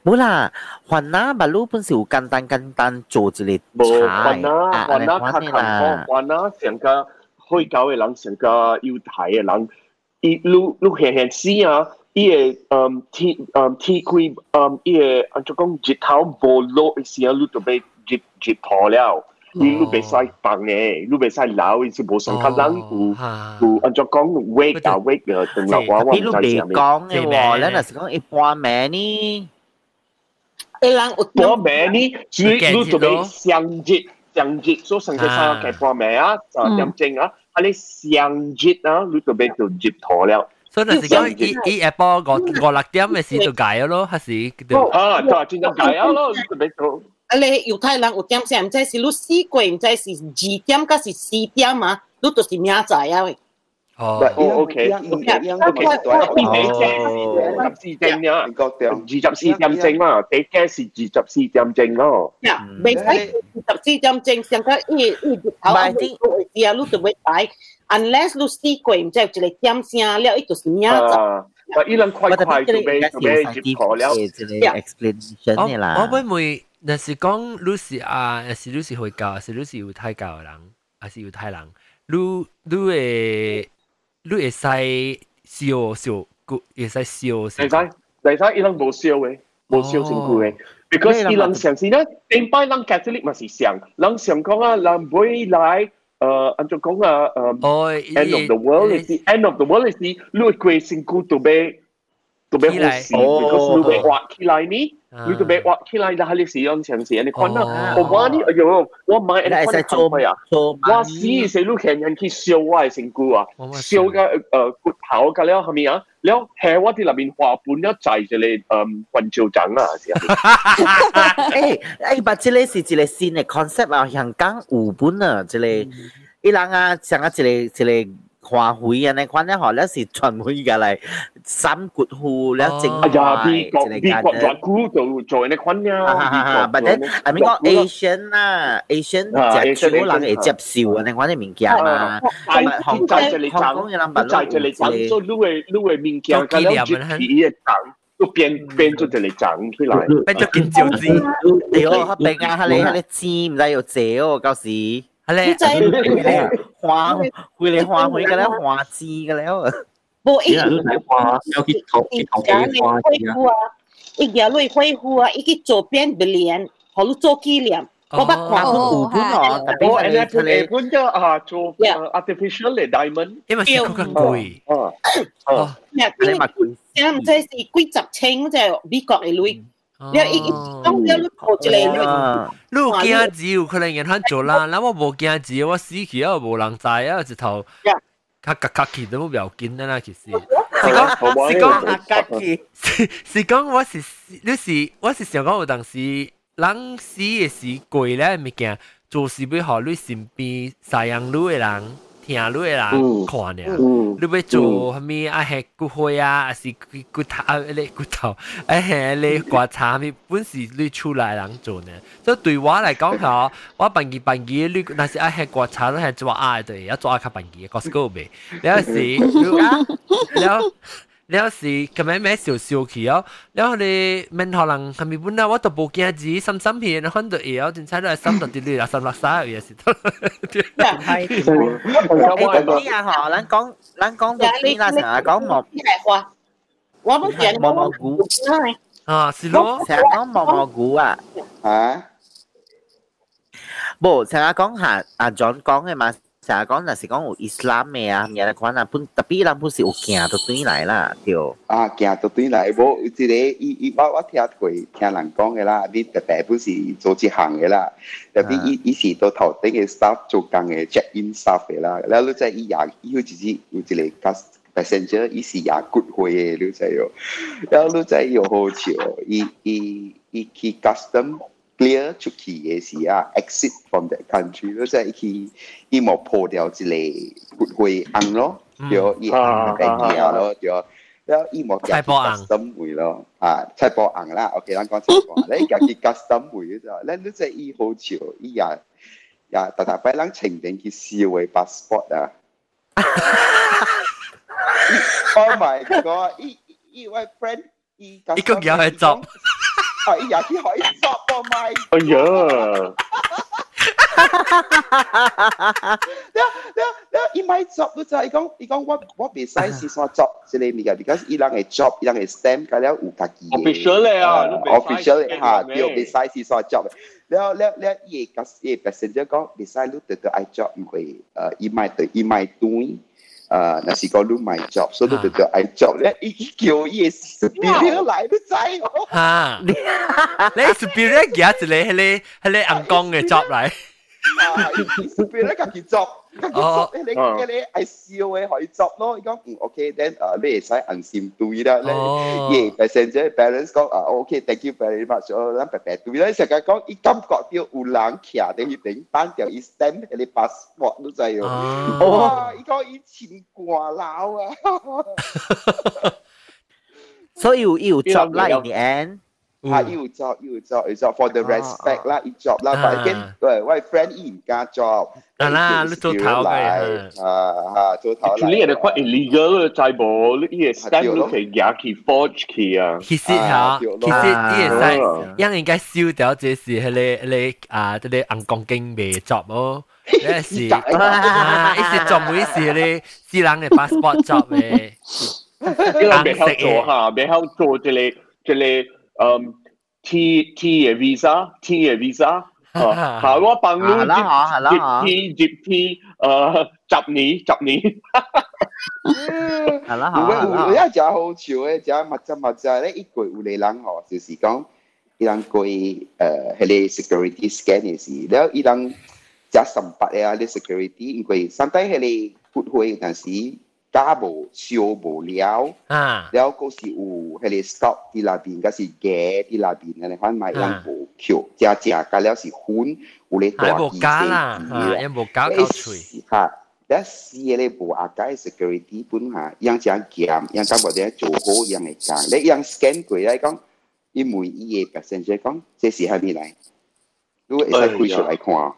冇啦，环那马路本是有简单简单做一个菜，环那环那较坎坷，环那成个会教嘅人，成个要睇嘅人，伊路路轻轻死啊，伊个嗯天嗯天开嗯伊个按做讲日头无落嘅时候，路就被日日破了。 你路袂使放嘅，路袂使留，伊是无上较人有有按照讲 wake 啊 wake 嘅，等落我我唔知系咪。讲嘅喎，咱若是讲一般名呢，一人有半名呢，主你就俾上节上节所成嘅三个半名啊，就点正啊，啊你上节啊，你就俾就节妥了。所以就是讲，伊伊下晡五五六点嘅时就解咯，还是？啊，就系真正解啊咯，你就俾做。 啊！你犹太人有点声，唔知是你四过，唔知是二点，还是四点嘛？你就是明仔啊喂。哦，OK，OK，十四点呀，二十四点正嘛，第嘅是二十四点正咯。呀，未使二十四点正，上个一一日头啊，你啊，你就会睇，unless 你四过，唔知一个点声了，伊就是明仔。我伊人快快就俾就俾接错了。explanation 嘅啦。我会唔会？ 若是讲你是啊，若是你是会教，是你是犹太教嘅人，还是犹太人，你你会你会使烧烧骨，会使烧。会使，会使，伊人无烧嘅，无烧成骨嘅。because 伊人上时咧，点解人 Catholic 嘛是上，人上讲啊，人会来。诶，按照讲啊，诶，end of the world 系是 end of the world 系是，你会过成骨都俾都俾好事，because 你会画起来呢。 你都未話，起來那啲使用城市，你看到我話你，哎呦，我買一啲做咩啊？我死死路人人去燒我嘅身軀啊！燒嘅誒骨頭嘅了，係咪啊？了喺我哋入面花盆一滯就嚟誒運照整啊！誒誒，把這個是一個新嘅 concept 啊，香港五本啊，這個伊人啊，上啊，這個這個。花卉啊，你款咧，嗬，咧是全部嘅嚟三骨糊咧整哎呀，坏美国一美国个软骨就做呢款呀，啊，but then I mean 讲 Asian 啦，Asian 啊就主 Asian，要人 Asian，会接受啊，你款啲物件嘛，系咁香就港系你香港嘅人物就系你讲做你会你会物件，咁样就皮嘅长，都变变咗就嚟长起来。变咗见照子，屌，黑饼啊，你你知唔知要借哦，旧时。 系咧，花会你花会嘅咧，花枝嘅咧。冇一你睇花有啲头啲头家你嘅花恢复啊，一家你恢复啊，一个左边不连，好你做纪念。我把看有本哦，特哦，别诶，你系你本嘅啊做 artificial 嘅 diamond，因为是佢更贵。哦哦，咩？你咪唔知是几十千即系美国嘅女。 你一當你你抱住你，你有驚字，有可能人肯做啦。那我無驚字，我死去啊，无人知啊，一头卡卡卡去都冇要緊啦，其实。是讲是講卡去，是是講我是你是我是想讲有当时人死嘅時貴咧物件，做事要互你身邊西洋路嘅人。听你诶看咧你要做虾米爱吃骨灰啊还是骨头？啊迄个骨头爱嘿迄个刮擦咪本是你厝内人做呢。所以对我来讲吼我便宜便宜你若是爱吃刮擦你系做爱对要做爱较便宜诶佫是佫是如果了你有時咁樣咩少少去哦，然後你問可能係咪本來我都冇見字，心心片，然後到嘢哦，真係都係心到啲亂啦，心落曬嘢事都。係，誒，知啊嗬，咱講咱講到邊啦，成日講毛，我都見毛毛菇，啊，是咯，成日講毛毛菇啊，啊，冇成日講下阿 John 講嘅嘛。成日讲若是讲有 Islam 嘅啊，嘢嚟讲啊，本特别人本是有行到对嚟啦，对。啊，行到对嚟，无即个伊伊我我听过听人讲嘅啦，你特别本是做一行嘅啦，特别伊伊是到头顶嘅 staff 做工嘅 check in staff 嘅啦，然后你即系伊也伊佢自己有一个 cus passenger，伊是也 good 会嘅，你知喎，然后你即系又好笑，伊伊伊去 custom。 clear 出去嘅时啊，exit from that country，咯即系佢伊冇破掉一个骨灰硬咯，对，伊硬嘅嘢咯，对，然后伊冇夹 custom 会咯，啊，菜脯硬啦，OK，咱讲菜脯，你夹佢 custom 会嘅啫，你你即系伊好潮，伊也也特特摆咱情定佢烧嘅 passport 啊，Oh my god！伊伊位 friend 伊伊个嘢系做。 哎呀，佢可以作噃咪？哎呀！你你你，伊咪作都就系讲，伊讲我我未使是啥作之类物嘅，because 伊人嘅 job，伊人嘅 stamp，咁了有家己嘅 official 咧啊，official 咧吓，对，未使是啥 job。了了了，伊个伊 passenger 讲，未使你对对爱 job，因为诶，伊咪对伊咪对。 啊，那是讲你买 job，所以你就叫爱 job 咧，伊叫伊是 superior 来，你知哦？吓，你你 superior 夹一个迄个迄个硬讲嘅 job 嚟。 啊，superior 家己 job，家己 job，你你你爱笑嘅可以 job 咯。伊讲嗯 OK，then 啊，你会使安心对啦。你耶 passenger balance 讲啊，OK，thank you very much，我咱白白对啦。成日讲伊感觉到有人徛喺迄顶单条伊 stamp 迄个 passport 都知哦。哇，伊讲伊钱挂捞啊！所以有有 job 啦，in the end。 啊，要 job 要 job 要 job for the respect 啦，要 job 啦，但系跟对喂 friend 依唔加 job，啊啦，你做头嘅，啊啊做头嚟。你系quite illegal 嘅制部，你依个 stamp 都可以夹去 forge 去啊。其实吓，其实依个系应应该烧掉，这是系你你啊，啲你硬钢筋未 job 咯。呢是啊，依是做每事你私人嘅 passport job 嘅。因为未晓做吓，未晓做即系即系。 嗯，T T 嘅 visa，T 嘅 visa，啊，好，我幫你接 T 接 T，誒，十年十年，係 啦，係啦，有有一隻好笑嘅，隻物質物質咧，一個有嚟人哦，就是講，伊人過誒，係你 security scan 嘅事，然後伊人隻三百嘅你 security，因為上底係你撥開嗰陣時。打無燒無了，啊，然後嗰時有迄個 stock 啲那邊，嗰是雞啲那邊，人哋反買人無橋，加加加了是粉，有咧大雞雞，也無搞搞脆，嚇，但是咧無阿解 security 本嚇，樣樣鹹，樣樣或者做好樣嚟講，你樣 scan 過嚟講，伊每伊個 percent 嚟講，這是係咪嚟？如果會使開出來看。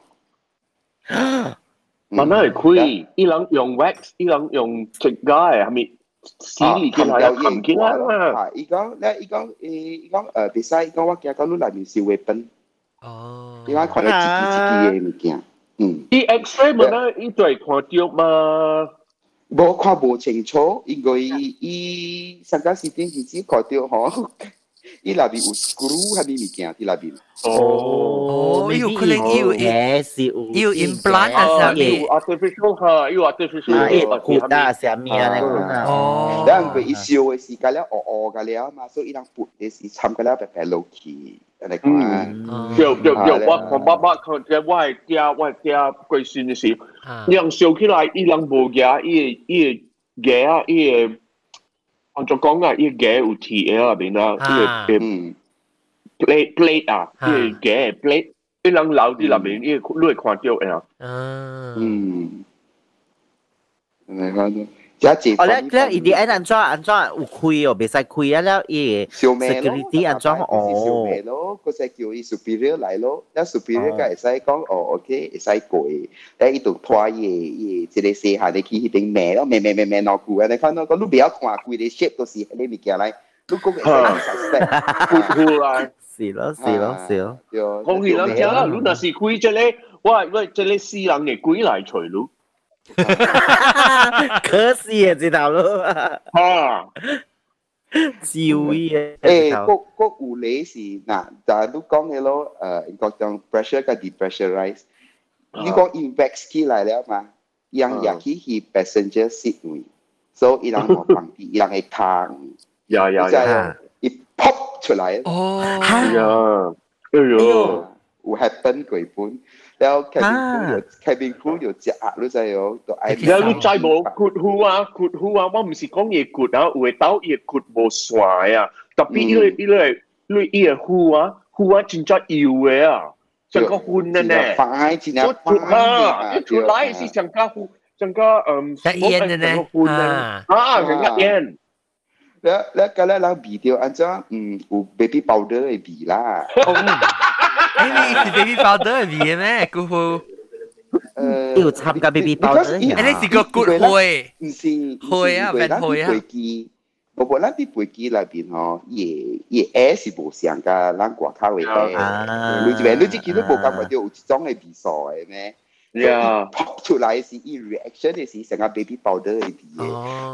慢慢嚟开，伊人用 wax，伊人用直街，系咪？洗嚟见系含见啦嘛。伊讲咧，伊讲诶，伊讲诶，比赛，伊讲我惊讲你内面是 weapon。哦。伊讲看到自己自己嘅物件。嗯。伊 X-ray 咪咧，伊就系看到嘛。无看无清楚，因为伊上个时间时只看到 Il avait un screw hamimikian, il avait. Oh, you couldn't you yes you you implant as a me. artificial ha, you artificial. Ah, eh, kuda as a me ane kuna. Oh. Dan ke isio isi kala o o kala ma so ilang put this is ham kala pe pe low key. อะไรก็มาเดี๋ยวเดี๋ยวเดี๋ยวว่าผมบ้าบ้าเขาจะว่าเจ้าว่าเจ้ากุยซินสิยังเสียวขึ้นมาอีหลังโบกี้อีอีแก่อี 我就讲啊，伊嘅有铁喺入边啊，伊嘅 plate plate 啊，伊嘅 plate，伊人留啲入面，伊你会看到嘅。嗯，嚟讲。 即系哦，咧咧，伊啲安安怎安怎有开哦，袂使开啊，了伊 security 安怎小哦？妹咯，嗰只叫伊 superior 嚟咯，一 superior 梗系使讲哦，OK，会使过，咧伊度拖伊伊即个细下你去迄边咩咯，咩咩咩咩落句啊！你看到讲你不要看贵啲 shape 都是你物件嚟，你讲嘅系 suspect，呼呼来。是咯，是咯，是咯。讲起人家啦，你若是开这个，我我这个私人嘅鬼来除咯。 可惜啊，这条路啊，照伊啊，诶，嗰嗰有理是嗱，就系都讲嘅咯，诶，个种 pressure 嘅 depressurize，你讲 invex 起来了嘛，让入去去 passenger seat 位，所以让我放啲，让佢躺，呀呀呀，一 pop 出来，哦，呀，哎呦，有 happen 过本。 แล้ว cabin crew 有 cabin crew 有只鸭都真系有，都嗌。แล้วรู้ใจบ่ขุดหัวขุดหัวว่ามันสิ讲嘢ขุด啊，有嘅刀嘢ขุดบ่帅啊，特别因为因为因为伊嘅หัวหัว真正油嘅啊，像个หุ่นนั่นแหละ 快，真系快啊！一出来是像个หุ่น像个嗯，像烟嘅呢，啊，啊，像个烟。แล้วแล้วก็แล้วเราบีเดียวอันจ้าอืมกู baby powder ไอ้บีล่ะ 诶，你是 baby powder 嚟嘅咩？姑父。诶，要参加 baby powder 诶，你是个 good 会，唔是会啊，变会啊。飞机，我无咱啲飞机内边吼，伊伊 air 是无像甲咱外口嘅 air，你知未？你只见到无感觉到有一种嘅味素嘅咩？ 呀，pop 出来是伊 reaction 嘅是成个 baby powder 嘅味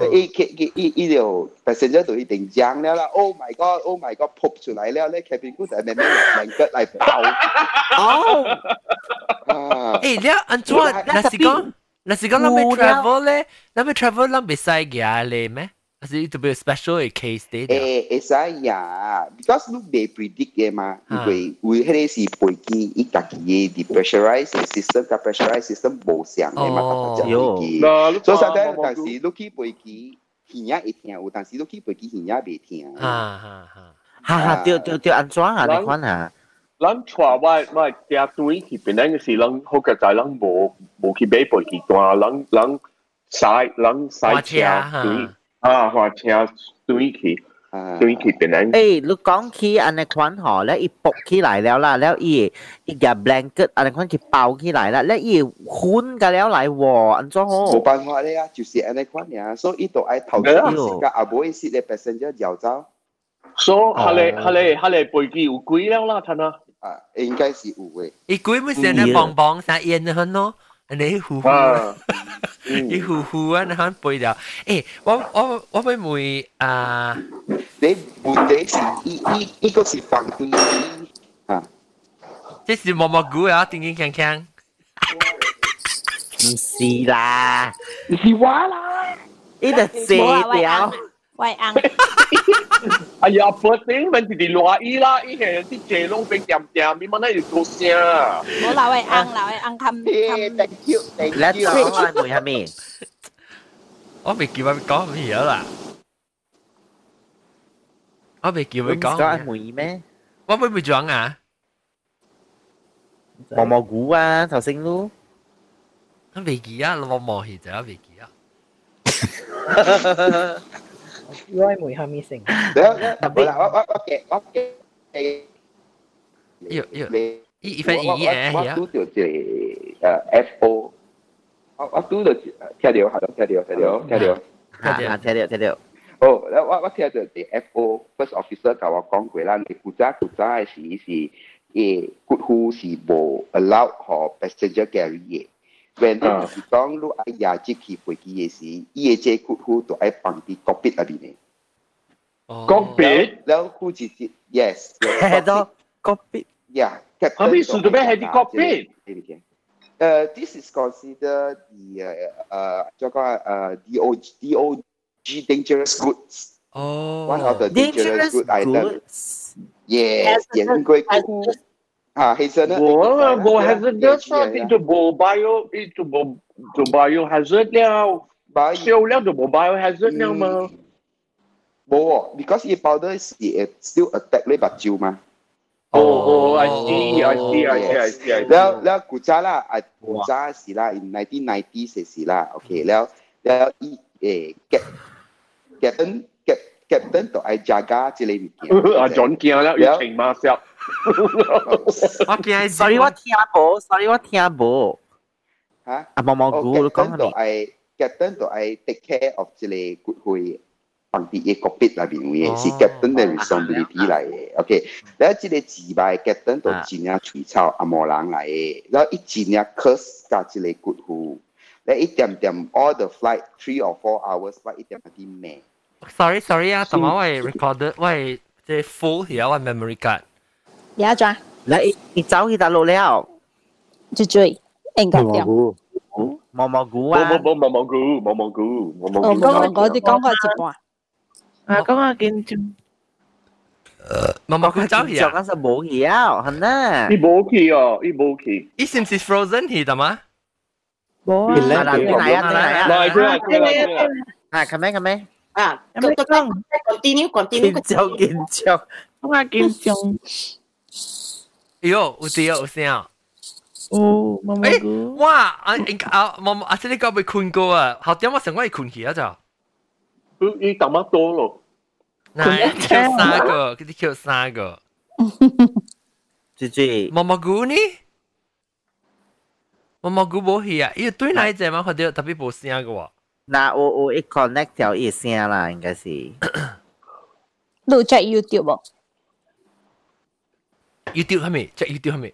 嘅，伊佢伊伊就 passenger 就一定讲了啦，Oh my God，Oh my God，pop 出来了咧，cabin crew 就系慢慢两个嚟爆。哦。诶，你安怎？若是讲，若是讲，咱要 travel 咧，咱要 travel，咱袂使嘅咧咩？ It's a bit special a case day. Eh, eh esa ya. Because look, they predict eh ma. Kui kui hele si poi ki itaki ye the pressurized system ka pressurized system bo xiang eh ma ta ta ji. So sa ta ta si look ki poi ki hinya e tian u ta si look ki poi ki hinya be tian. Ha ha ha. Ha ha, tiêu tiêu tiêu ăn xóa à, đi khoan à. Lăng chua vai mai tia tui ki penang si lăng hô cả tại lăng bo bo ki be poi ki tua lăng lăng sai lăng sai chia. 啊，我听短期。对佢本来，诶，你讲起安尼款吼，咧伊薄起来了啦，了伊伊个 blanket 安尼款佢包起来啦，咧伊混噶了来喎，安怎好？冇办法咧啊，就是安尼款呀，所以都爱头先時間阿妹是咧 passenger 搖走。所以下嚟下嚟下嚟背機有鬼了啦，睇啦。啊，應該是有嘅。伊鬼咪成日蹦蹦成煙嘅咯。你呼呼，伊呼呼啊，那很背掉。诶，我我我会问啊，你问题是伊伊伊个是放飞机啊，这是毛毛菇啊，叮叮锵锵。唔是啦，是我啦，呢个射掉。 喂ăn哎呀，不行，问题系落雨啦，依系啲谢龙俾掂掂，你问下要做声。冇闹喂ăn闹喂ăn thăm thăm thank you，thank Let's go 啊，梅下面。我未叫佢讲乜嘢啦，我未叫佢讲。讲梅咩？我会唔会讲啊？毛毛菇啊，头先咯。 啊未记啊，我望戏就系未记啊。 Roy 梅下面成。好啦，我我我嘅我嘅。要要。一一分一一誒，我我拄着一個誒 FO，我我拄着聽到，係咯，聽到，聽到，聽到，啊，聽到，聽到。哦，我我我聽着一 FO first officer 甲我講過啦，你古早古早誒時是誒，骨灰是無 allow 互 passenger carry 嘅。when they 是讲你爱呀，即去飞机嘅时，伊嘅这客户都爱放啲国币入面嘅。国币？然後佢直接 yes。係咯，國幣。Yeah。國幣數到咩係啲國幣？誒，this is considered the 誒誒，再講誒 DO g dangerous goods goods。哦。One of the dangerous good items. Yes，因為佢。À, hazardous. Boa, boa hazardous yeah, yeah, yeah. into boa bio into boa to bio hazard now. Bio. Still left the mobile hazard mm. now mà. Boa, because e powder is it still attack le batu mà. Oh, oh, I see, I see, I see, I see. แล้วแล้วกูจ้าละอ่ะกูจ้าสิละ in 1990เสียสิละโอเคแล้วแล้วอีเอแกแกตันแกแกตันต่อไอจากาจิเลมิเกียอ่ะจอนเกียแล้วอีเชิงมาเสีย 我見係 sorry，我聽無，sorry，我聽無。嚇？啊，毛毛菇，你講係咪？captain 就係 take care of 即個骨灰放佇一個壁內邊位，是 captain 嘅 responsibility 嚟嘅。OK，然後即個自敗 captain 就盡量除草阿毛人嚟嘅，然後伊盡量 curse 加即個骨灰，然後一點點 all the flight three or four hours flight 一點點咩？Sorry，sorry 啊，同埋我係 recorder，我係即 full 而家我 memory card。而家抓，你你走去大陆了？就追，应该点？毛毛菇冇啊！冇冇冇冇菇，冇冇菇，冇冇我菇。讲我哋讲过一半。啊，讲下紧张。毛毛菇走去啊？嗰阵冇嘢，系呢？伊冇去哦，伊冇去。伊是唔是 frozen 去的吗？冇啊！嚟啊！嚟啊！嚟啊！来佢啦，佢啦，佢啦。啊，咁咩咁咩？啊，咁咁讲，continue continue。紧张紧张。讲下紧 张。哎呦，有啲有声啊！哦，毛毛诶，菇。哇！啊，应啊，毛毛啊，即系你讲未困过啊？后点我成我系困起啊就。佢伊淡乜多咯？嗱，kill 三个，佢哋 kill 三个。猪猪。毛毛菇呢？毛毛菇冇去啊！伊对哪一只嘛？佢哋特别冇声嘅喎。嗱，我我一 connect 条一声啦，应该是。录在 YouTube 喎 YouTube 系咪？即系 YouTube 系咪，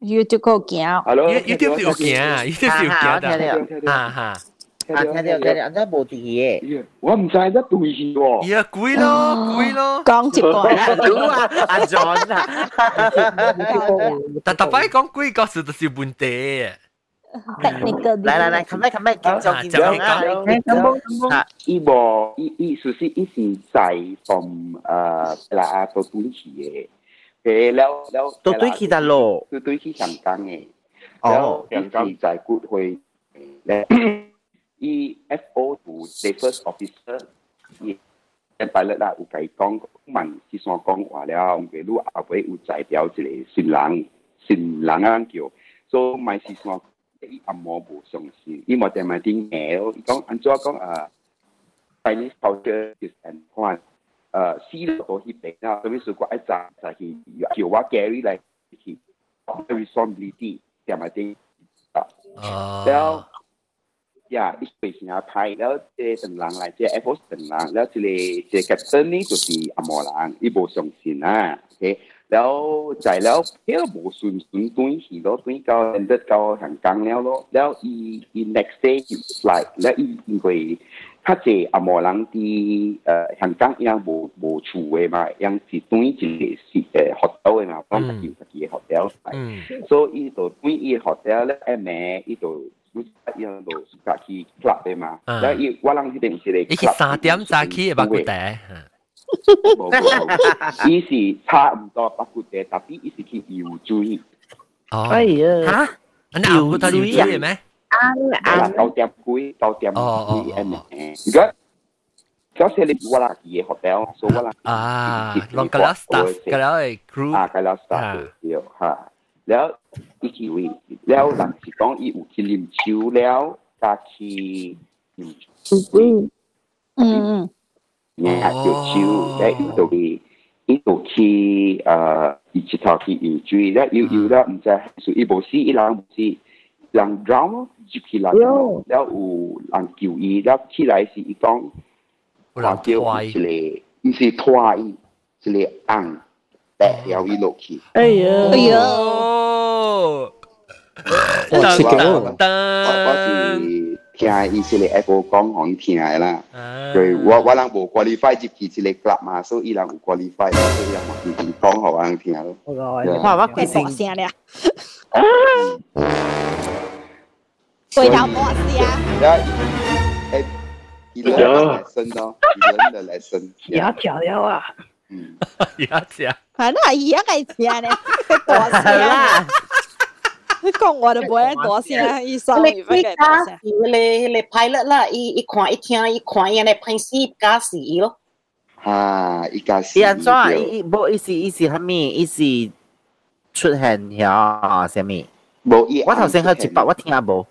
YouTube 嗰个镜。 ？YouTube 有镜啊！YouTube 有镜的。啊哈。啊，听到听到，真系冇啲嘢。我唔知得对喎。呀，贵咯，贵咯。讲一半。啊，阿 John 啊。但特别讲贵，嗰时就是问题嘅。 technical 嚟嚟嚟，咁咩咁咩，紧张紧张啊！啊，伊无伊伊属是伊是在 from 诶啦到短期嘅， 誒了了都对起得咯，都对起香港嘅，哦了香港在骨會咧，，E F O 部 the first officer 伊。pilot 啦，有甲伊講問是算講話了，唔記錄後尾有代表一個新人，新人啊叫，所以咪是算。伊阿毛無相信，伊冇定咪啲嘢，伊講安怎講啊？Chinese culture is and point，誒思路去評價，特別是講一站就係叫我 Gary 嚟去 responsibility 點埋啲啊，然後呀，呢個先係派，然後即係成人嚟，即係 Apple 成人，然後即係即係 captain 呢就是阿莫人，呢部相信啊，OK，然後就係了，佢都冇順順轉去咯，轉到 end 到香港了咯，然後伊伊 next day 嚟，然後伊因為。较济阿毛人伫呃香港一样无无厝诶嘛，一样是转一个是诶 hotel 诶嘛，讲家己家己诶 hotel 来，所以伊就转伊 hotel 咧，诶名伊就一样就家己 club 诶嘛，然后伊我人迄边是咧，伊是三点早起诶，八古地。冇冇，伊是差唔多八古地，特别伊是去游水。哦，哎呀，吓，那我睇游水咩？ăn là ăn là tàu tiệm cuối tàu tiệm ờ, cuối ờ, ờ. em gấp Đó sẽ lên qua là gì? Hotel số qua là à còn cái đó staff cái đó là crew. À cái đó staff à. rồi ha แล้วอีกวีแล้วหลังที่ต้องอีอุกิลิมชิวแล้วกาคีอืมอืมเนี่ยอยู่ชิวได้อีตัววี伊就去呃，伊去头去游水，咧游游了，毋知是伊无死，伊人无死，人 drown 接起来，了有人救伊，了起来是伊讲，话叫一个，伊是拖伊一个红，白掉伊落去。哎呀，哎呀，我是讲，我是听伊是个 Apple 讲ของ伊听的啦，所以我我人无 qualify 接起一个 club 嘛，所以伊人有 qualify，所以伊人嘛已经讲好人听咯。我我我佢放声咧。鬼头魔师啊！你要，哎、人来生哦，个人的来生，你要调料啊！嗯，牙齿啊，反正也该钱呢，多声 啦！你讲我都不会大声，一上你不会大声。有嘞，嘞拍了啦，一一看一听一看，原来拍戏加戏咯。啊，一加戏。伊安怎？伊伊无意思，意思虾米？意思出现遐虾米？无意。我头先喝一包，我听下无。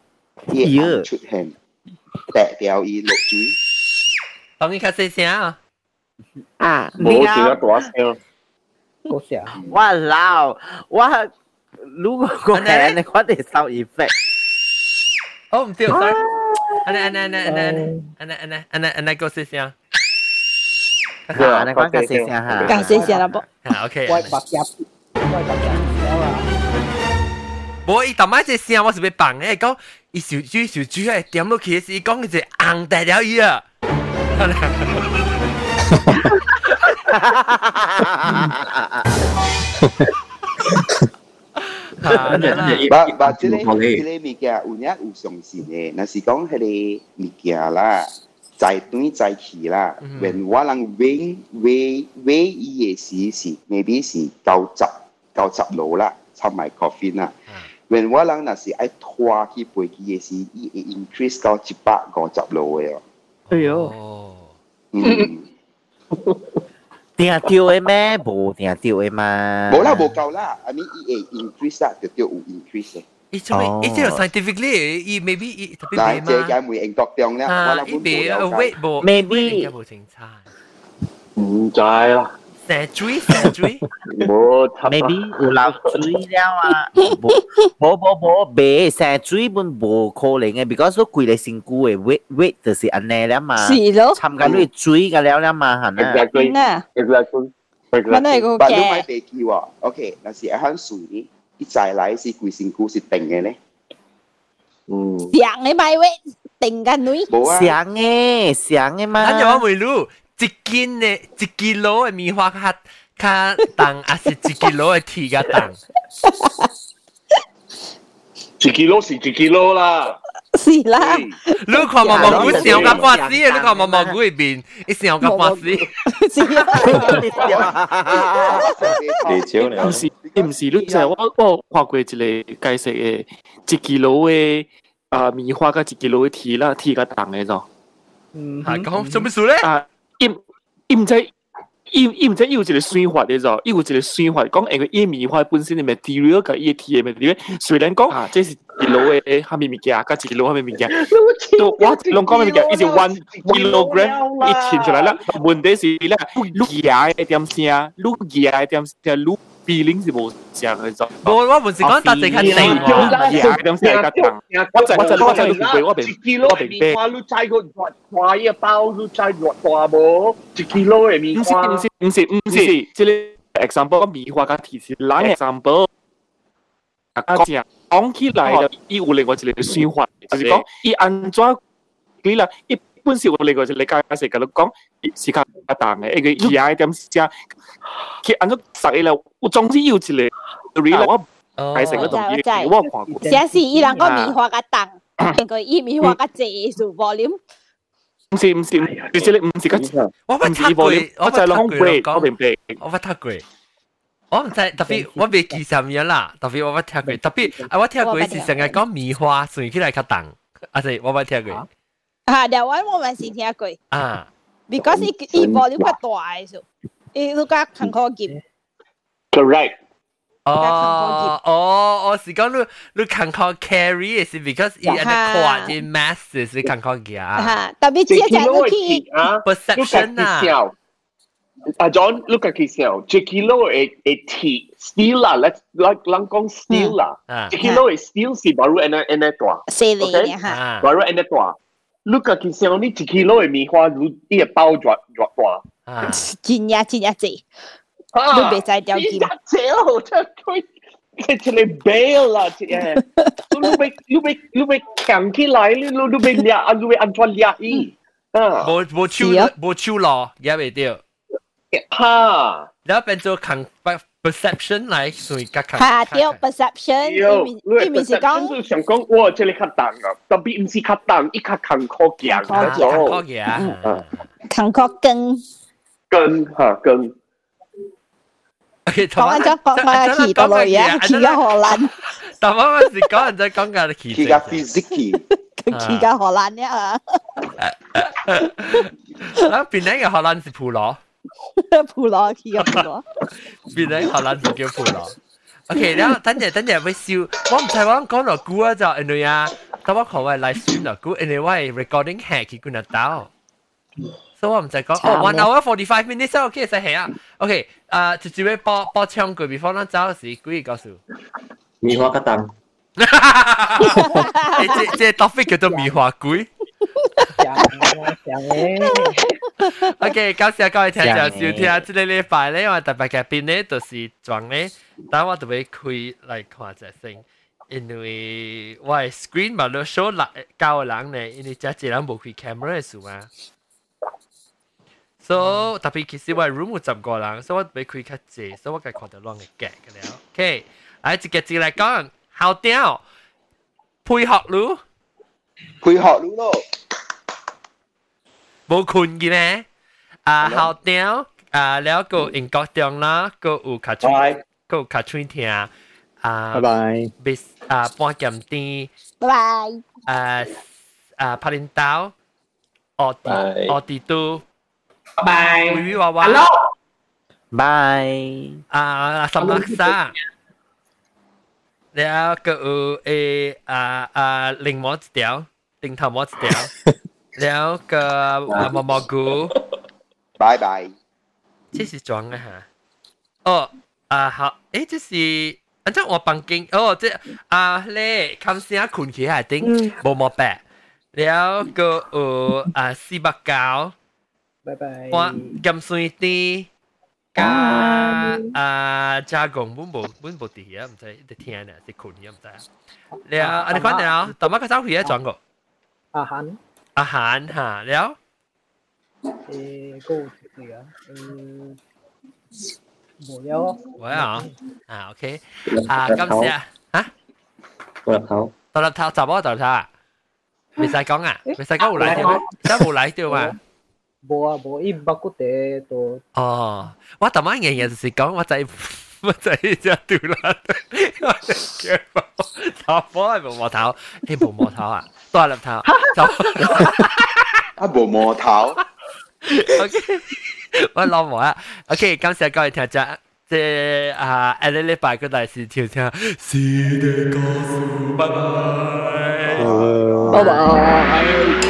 伊红出现，白掉伊落水。当伊较细声啊！啊，冇见得大声。好声。我老我如果个人你我哋收 effect。哦，唔对，sorry。安尼安尼安尼安尼安尼安尼安尼安尼安尼个细声。啊，你讲个细声吓。讲细声啦噃。啊，OK。我白夹，我白夹了啊！无伊头摆只声，我是要放诶，讲 伊小猪小猪诶点落去时，讲伊只红大了伊啊。把把即个即个物件有影有上线嘅，若是讲迄个物件啦，在短在去啦，when 我人揾揾揾伊嘅时是 maybe 是九十九十路啦，插埋 coffee 啦。 when 我人若是爱拖去飞机嘅时，伊会 increase 到一百五十路嘅哦。哎呦，嗯。定掉嘅咩？无定掉嘅嘛。无啦，无够啦。I mean，伊会 increase 啦，就叫有 increase 嘅。伊做咩？伊即系 scientifically，伊 maybe 伊特别嗱，咩这间会应读中咧，我啊，谂伊别 weight 无 Maybe 无清差。唔知啦， 成追成追，冇，maybe 有漏水了啊，冇冇冇冇，成追本冇可能嘅，because 都貴你先估嘅，wait wait 就是安尼啦嘛，是咯，參加你追嘅了啦嘛，係咪？Exactly，exactly，乜都係個嘅。但係買地基喎，OK，嗱是一項水，一再來是貴先估是定嘅咧，嗯，想嘅買位定嘅女，想嘅想嘅嘛，咱就唔會錄。一斤的一斤攞的棉花較較重，還是一斤攞的鐵較重？一斤攞是一斤攞啦。是啦，你看毛毛菇上甲半死，你看毛毛菇的面，伊上甲半死。是啊，地少了。唔是，唔是，你知我我看過一個解釋的，一斤攞的啊棉花甲一斤攞的鐵啦，鐵較重的咗。嗯，係講做咩事咧？啊因因在因因在有一个酸化的嗦，有一个酸化，讲一个伊棉花本身里面 material 甲伊 T 面里面，虽然讲啊，这是一路诶虾米物件，甲一路虾米物件，都我拢讲物件，伊是 one kilogram 伊称出来啦。问题是啦，录牙诶点声，录牙诶点声，录。feeling 是无像嘅啫。无，我唔是讲搭地较定喎。牙嘅点声较重。我就我就我就你背我一明 kilo 我嘅明白。棉花，你摘个大一包，你摘偌大无？一 kilo 嘅棉唔是花。唔是唔是唔是，即系 example 棉花甲提示冷 example。啊，讲讲起来就伊有另外一个算法，就是讲伊安怎佢啦，一般是有另外一个解释，甲你讲是较重嘅，一个牙点声， 佢安怎实嘅啦，有总之有一个 r e 我解释嗰度我知我看过。写是伊人个棉花甲重，定个伊棉花甲济数 volume，唔是唔是，唔是即系唔是个，我唔是 volume，我就系讲 break，我明白。我捌读过。我唔知，特别我未记啥物啦。特别我捌听过，特别啊，我听过是成日讲棉花算起来较重，啊是我捌听过。啊，台湾我咪是听过啊， ，because 伊伊 volume 较大嘅数， Iluka Kankogib. Correct. Oh, oh, oh, so you you can call carry is because it at the quad in mass is you can call gear. Ha, tapi dia jadi ki perception ah. Uh, John, look at yourself. Chiquilo is a T. Still lah. Let's like langkong still lah. Chiquilo is still si baru ena ena tua. Sailing okay? ha. Baru ena tua. Look at yourself. Ni chiquilo 的米花如一包抓抓抓。真呀真呀济，你别再掉金，屌，真系。即系你 bail 啦，即系，你被你被你被强起来，你你你被掠啊，你被安全掠伊，啊，冇冇超冇超落，也未掉。哈，然后变做 con perception 嚟，所以甲 con。吓，对 perception，意味是讲，就想讲，哇，这里较重啊，特别唔是较重，伊较艰苦行嗰种。艰苦行，艰苦更。 更吓更。讲紧咗讲紧骑到落嘢，骑咗荷兰。但我嗰时讲人就讲紧骑。骑架 physics。骑架荷兰啫啊！啊，边呢个荷兰是普罗？普罗骑个普罗。边呢荷兰是叫普罗？OK，然后等阵等阵会笑，我唔知我讲落估啊就因为啊，但我讲话嚟算落估，因为我系 recording hack 佢估得到。 所以我唔使讲，哦，one hour forty five minutes 先 OK 使起啊。OK，啊，直接播播唱句，before 咱走时，几个告诉。棉花吉蛋。诶，即即 topic 叫做棉花龟。OK，感谢各位听众收听，即个礼拜咧，我特别嘅边咧，就是装咧，等我特别开嚟看只先。因为我 screen 嘛，都 show 六九人咧，因为只一人冇开 camera 嘅数嘛。 so 特別其實我 room 有十個人，so 我咪開較濟，so 我計看到亂嘅計嘅了。OK，嚟一個字嚟講，校長配學路，配學路咯，冇困嘅咧。啊，校長啊，了個英國中啦，個有卡吹，個有卡吹聽啊，拜拜，bis 啊半點啲，拜拜，啊啊柏林島，奧地奧地都。 Bye. Wiwi Wawa. Hello. Bye. À, Sầm Lạc Sa. แล้วก็เออ่าอ่าลิงมอสเดียวลิงทำมอสเดียวแล้วก็มอมอกู拜拜。这是装的哈。哦啊好，诶，这是啊，这我房间哦，这啊咧，看先困起下顶冇冇白，แล้วก็เอออ่า四百九。 拜拜。我咁水啲，加啊加工本部本部啲嘢唔使，你聽啊，你困嘢唔使啊。你啊，你講你啊，大媽個走去啊，轉個。阿涵。阿涵嚇，你啊？誒，高啲啊，嗯，冇有。喂啊，啊 OK，啊今次啊，嚇？獨立頭。獨立頭，雜乜獨立頭啊？未使講啊，未使講有來電咩？真冇來電嘛？冇啊冇，伊唔捌骨地度。哦，我大妈日日就是讲我仔我仔只掉啦，我只脚头波系冇摸头，诶冇摸头啊，都系粒头，就啊冇摸头。 OK，我谂冇啊。OK，感谢各位听众，即系啊，下个礼拜嗰大事条听，是的歌词，拜拜，拜拜。